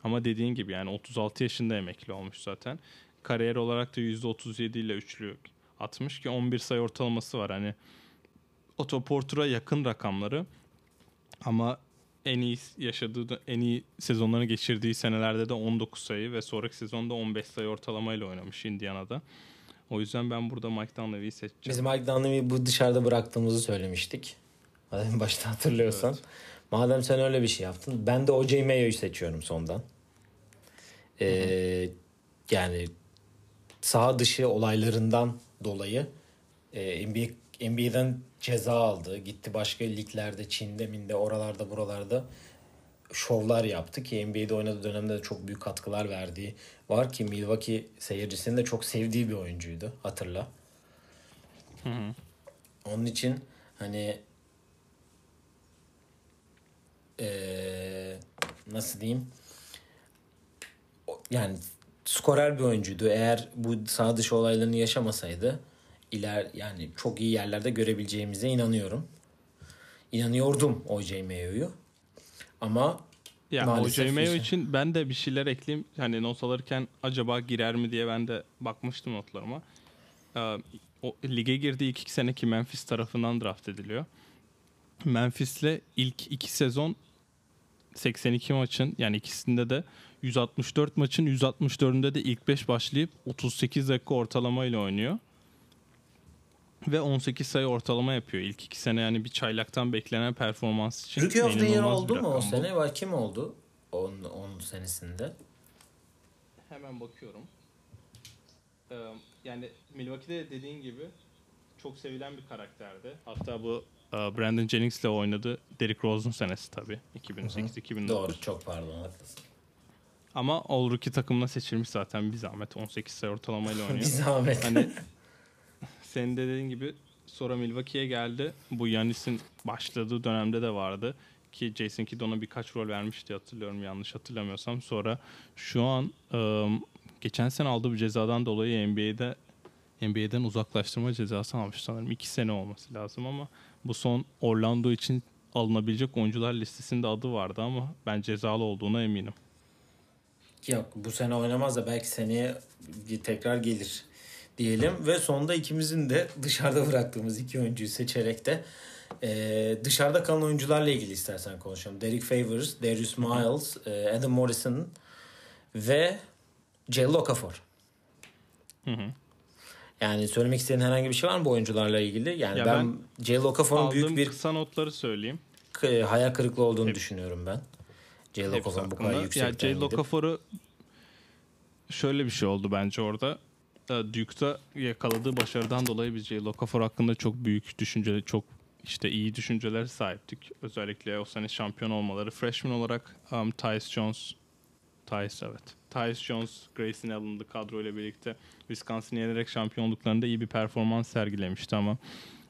Ama dediğin gibi yani 36 yaşında emekli olmuş zaten. Kariyer olarak da %37 ile üçlü atmış ki 11 sayı ortalaması var. Hani Otto Porter'a yakın rakamları ama en iyi yaşadığı en iyi sezonlarını geçirdiği senelerde de 19 sayı ve sonraki sezonda 15 sayı ortalamayla oynamış Indiana'da. O yüzden ben burada Mike Dunleavy'yi seçeceğim. Biz Mike Dunleavy'i bu dışarıda bıraktığımızı söylemiştik. En başta hatırlıyorsan. Evet. Madem sen öyle bir şey yaptın. Ben de O.J. Mayo'yu seçiyorum sondan. Ee, yani saha dışı olaylarından dolayı e, NBA, NBA'den ceza aldı. Gitti başka liglerde, Çin'de, Minde, oralarda, buralarda şovlar yaptı ki NBA'de oynadığı dönemde de çok büyük katkılar verdiği var ki Milwaukee seyircisinin de çok sevdiği bir oyuncuydu hatırla. Hı hı. Onun için hani eee, nasıl diyeyim yani skorer bir oyuncuydu. Eğer bu sağ dışı olaylarını yaşamasaydı iler yani çok iyi yerlerde görebileceğimize inanıyorum. İnanıyordum O.J. Mayo'yu. Ama Ya Maalesef O.J. Mayo için ben de bir şeyler ekleyeyim. Hani not alırken acaba girer mi diye ben de bakmıştım notlarıma. Ee, o, lige girdiği iki sene ki Memphis tarafından draft ediliyor. Memphis'le ilk iki sezon 82 maçın yani ikisinde de 164 maçın 164'ünde de ilk 5 başlayıp 38 dakika ortalama ile oynuyor. Ve 18 sayı ortalama yapıyor. İlk iki sene yani bir çaylaktan beklenen performans için. Rookie of the Year oldu bir mu o sene? Var kim oldu? 10 10 senesinde. Hemen bakıyorum. Ee, yani Milwaukee'de dediğin gibi çok sevilen bir karakterdi. Hatta bu e, Brandon Jennings'le oynadı. Derrick Rose'un senesi tabii. 2008-2009. Doğru çok pardon haklısın. Ama All Rookie takımına seçilmiş zaten bir zahmet. 18 sayı ortalamayla Bir oynuyor. zahmet. hani senin de dediğin gibi sonra Milwaukee'ye geldi. Bu Yanis'in başladığı dönemde de vardı. Ki Jason Kidd ona birkaç rol vermişti hatırlıyorum yanlış hatırlamıyorsam. Sonra şu an ım, geçen sene aldığı bir cezadan dolayı NBA'de NBA'den uzaklaştırma cezası almış sanırım. iki sene olması lazım ama bu son Orlando için alınabilecek oyuncular listesinde adı vardı ama ben cezalı olduğuna eminim. Yok bu sene oynamaz da belki seneye tekrar gelir diyelim. Ve sonda ikimizin de dışarıda bıraktığımız iki oyuncuyu seçerek de e, dışarıda kalan oyuncularla ilgili istersen konuşalım. Derek Favors, Darius Miles, e, Adam Morrison ve Jay Okafor. Hı hı. Yani söylemek istediğin herhangi bir şey var mı bu oyuncularla ilgili? Yani Ya ben, Jay Okafor'un Aldığım büyük bir kısa notları söyleyeyim. hayal kırıklığı olduğunu Hep- düşünüyorum ben. Jay Hepsi Okafor'un bu kadar Ya yüksekten Jay gidip. Okafor'u şöyle bir şey oldu bence orada. Duke'da yakaladığı başarıdan dolayı biz Jay Okafor hakkında çok büyük düşünceler, çok işte iyi düşünceler sahiptik. Özellikle o sene şampiyon olmaları. Freshman olarak um, Tyus Jones, Tyus evet. Tyus Jones, Grayson alındı kadroyla birlikte. Wisconsin'i yenerek şampiyonluklarında iyi bir performans sergilemişti ama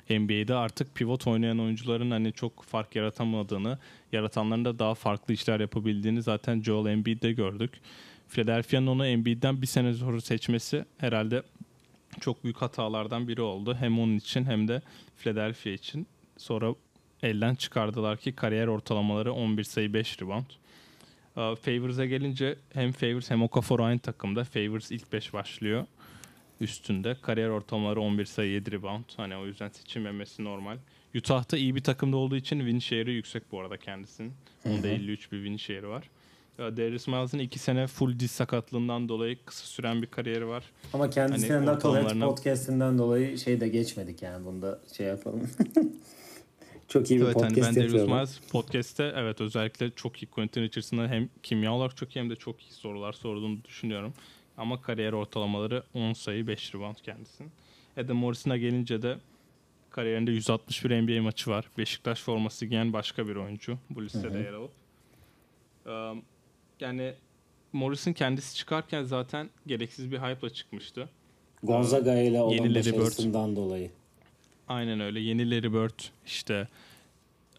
NBA'de artık pivot oynayan oyuncuların hani çok fark yaratamadığını, yaratanların da daha farklı işler yapabildiğini zaten Joel Embiid'de gördük. Philadelphia'nın onu Embiid'den bir sene sonra seçmesi herhalde çok büyük hatalardan biri oldu. Hem onun için hem de Philadelphia için. Sonra elden çıkardılar ki kariyer ortalamaları 11 sayı 5 rebound. Ee, Favors'a gelince hem Favors hem Okafor aynı takımda. Favors ilk 5 başlıyor üstünde. Kariyer ortalamaları 11 sayı 7 rebound. Hani o yüzden seçilmemesi normal. Utah'ta iyi bir takımda olduğu için win share'ı yüksek bu arada kendisinin. Onda 53 bir win share'ı var. Darius Miles'ın 2 sene full diz sakatlığından dolayı kısa süren bir kariyeri var. Ama kendisine Hani Knucklehead ortalamalarına- podcast'inden dolayı şey de geçmedik yani bunda şey yapalım. Çok iyi bir Evet hani podcast ben Darius yapıyorum. Miles podcast'te evet özellikle çok iyi Quentin Richardson'a hem kimya olarak çok iyi hem de çok iyi sorular sorduğunu düşünüyorum. Ama kariyer ortalamaları 10 sayı 5 rebound kendisinin. Adam Morrison'a gelince de kariyerinde 161 NBA maçı var. Beşiktaş forması giyen başka bir oyuncu bu listede yer alıp. Ee, yani Morrison kendisi çıkarken zaten gereksiz bir hype'la çıkmıştı. Gonzaga ile olan Yeni başarısından dolayı. Aynen öyle. Yeni Larry Bird işte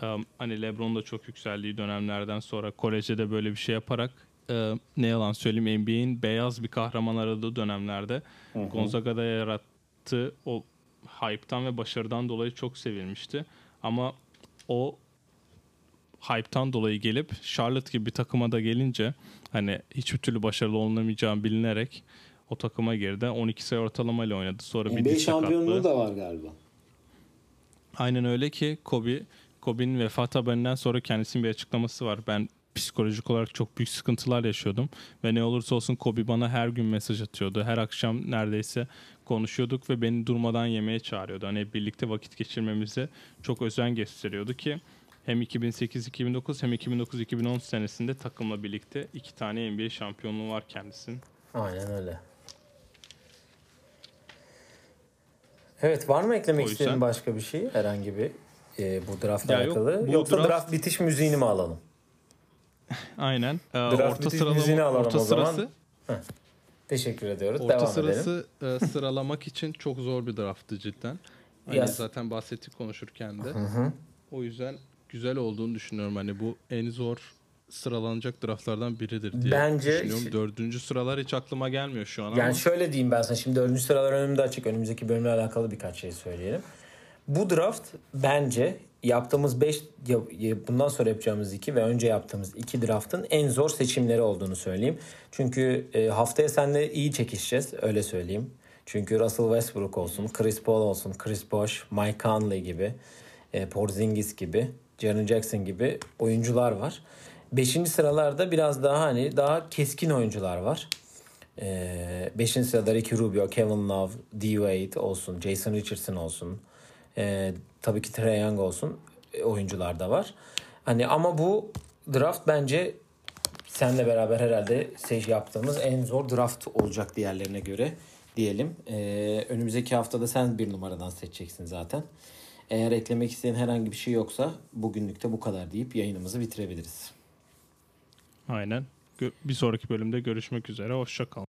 um, hani LeBron da çok yükseldiği dönemlerden sonra kolejde de böyle bir şey yaparak e, ne yalan söyleyeyim NBA'in beyaz bir kahraman aradığı dönemlerde Gonzaga'da yarat, yarattığı o hype'tan ve başarıdan dolayı çok sevilmişti. Ama o hype'tan dolayı gelip Charlotte gibi bir takıma da gelince hani hiçbir türlü başarılı olunamayacağını bilinerek o takıma girdi. 12 sayı ortalamayla oynadı. Sonra bir NBA sakatlığı. şampiyonluğu da var galiba. Aynen öyle ki Kobe Kobe'nin vefat haberinden sonra kendisinin bir açıklaması var. Ben psikolojik olarak çok büyük sıkıntılar yaşıyordum ve ne olursa olsun Kobe bana her gün mesaj atıyordu. Her akşam neredeyse konuşuyorduk ve beni durmadan yemeğe çağırıyordu. Hani birlikte vakit geçirmemize çok özen gösteriyordu ki hem 2008-2009 hem 2009-2010 senesinde takımla birlikte iki tane NBA şampiyonluğu var kendisinin. Aynen öyle. Evet var mı eklemek yüzden- istediğin başka bir şey? Herhangi bir e, bu draftla Ya yok, alakalı? bu Yoksa draft... draft- bitiş müziğini mi alalım? Aynen. Ee, Draft orta sıralama orta sırası Teşekkür ediyoruz. Orta Devam edelim. sırası e, sıralamak için çok zor bir drafttı cidden. Hani Yaz. zaten bahsettik konuşurken de. Hı hı. O yüzden güzel olduğunu düşünüyorum. Hani bu en zor sıralanacak draftlardan biridir diye Bence düşünüyorum. işte- Dördüncü sıralar hiç aklıma gelmiyor şu an Yani ama. şöyle diyeyim ben sana şimdi dördüncü sıralar önümde açık. Önümüzdeki bölümle alakalı birkaç şey söyleyelim. Bu draft bence yaptığımız 5 bundan sonra yapacağımız 2 ve önce yaptığımız 2 draftın en zor seçimleri olduğunu söyleyeyim. Çünkü e, haftaya seninle iyi çekişeceğiz öyle söyleyeyim. Çünkü Russell Westbrook olsun, Chris Paul olsun, Chris Bosh, Mike Conley gibi, e, Porzingis gibi, Jaren Jackson gibi oyuncular var. Beşinci sıralarda biraz daha hani daha keskin oyuncular var. Ee, beşinci sırada Ricky Rubio, Kevin Love, D. Wade olsun, Jason Richardson olsun. Ee, tabii ki Trae Young olsun e, oyuncular da var. Hani ama bu draft bence senle beraber herhalde seç yaptığımız en zor draft olacak diğerlerine göre diyelim. Ee, önümüzdeki haftada sen bir numaradan seçeceksin zaten. Eğer eklemek isteyen herhangi bir şey yoksa bugünlük de bu kadar deyip yayınımızı bitirebiliriz. Aynen. Bir sonraki bölümde görüşmek üzere. Hoşça kalın.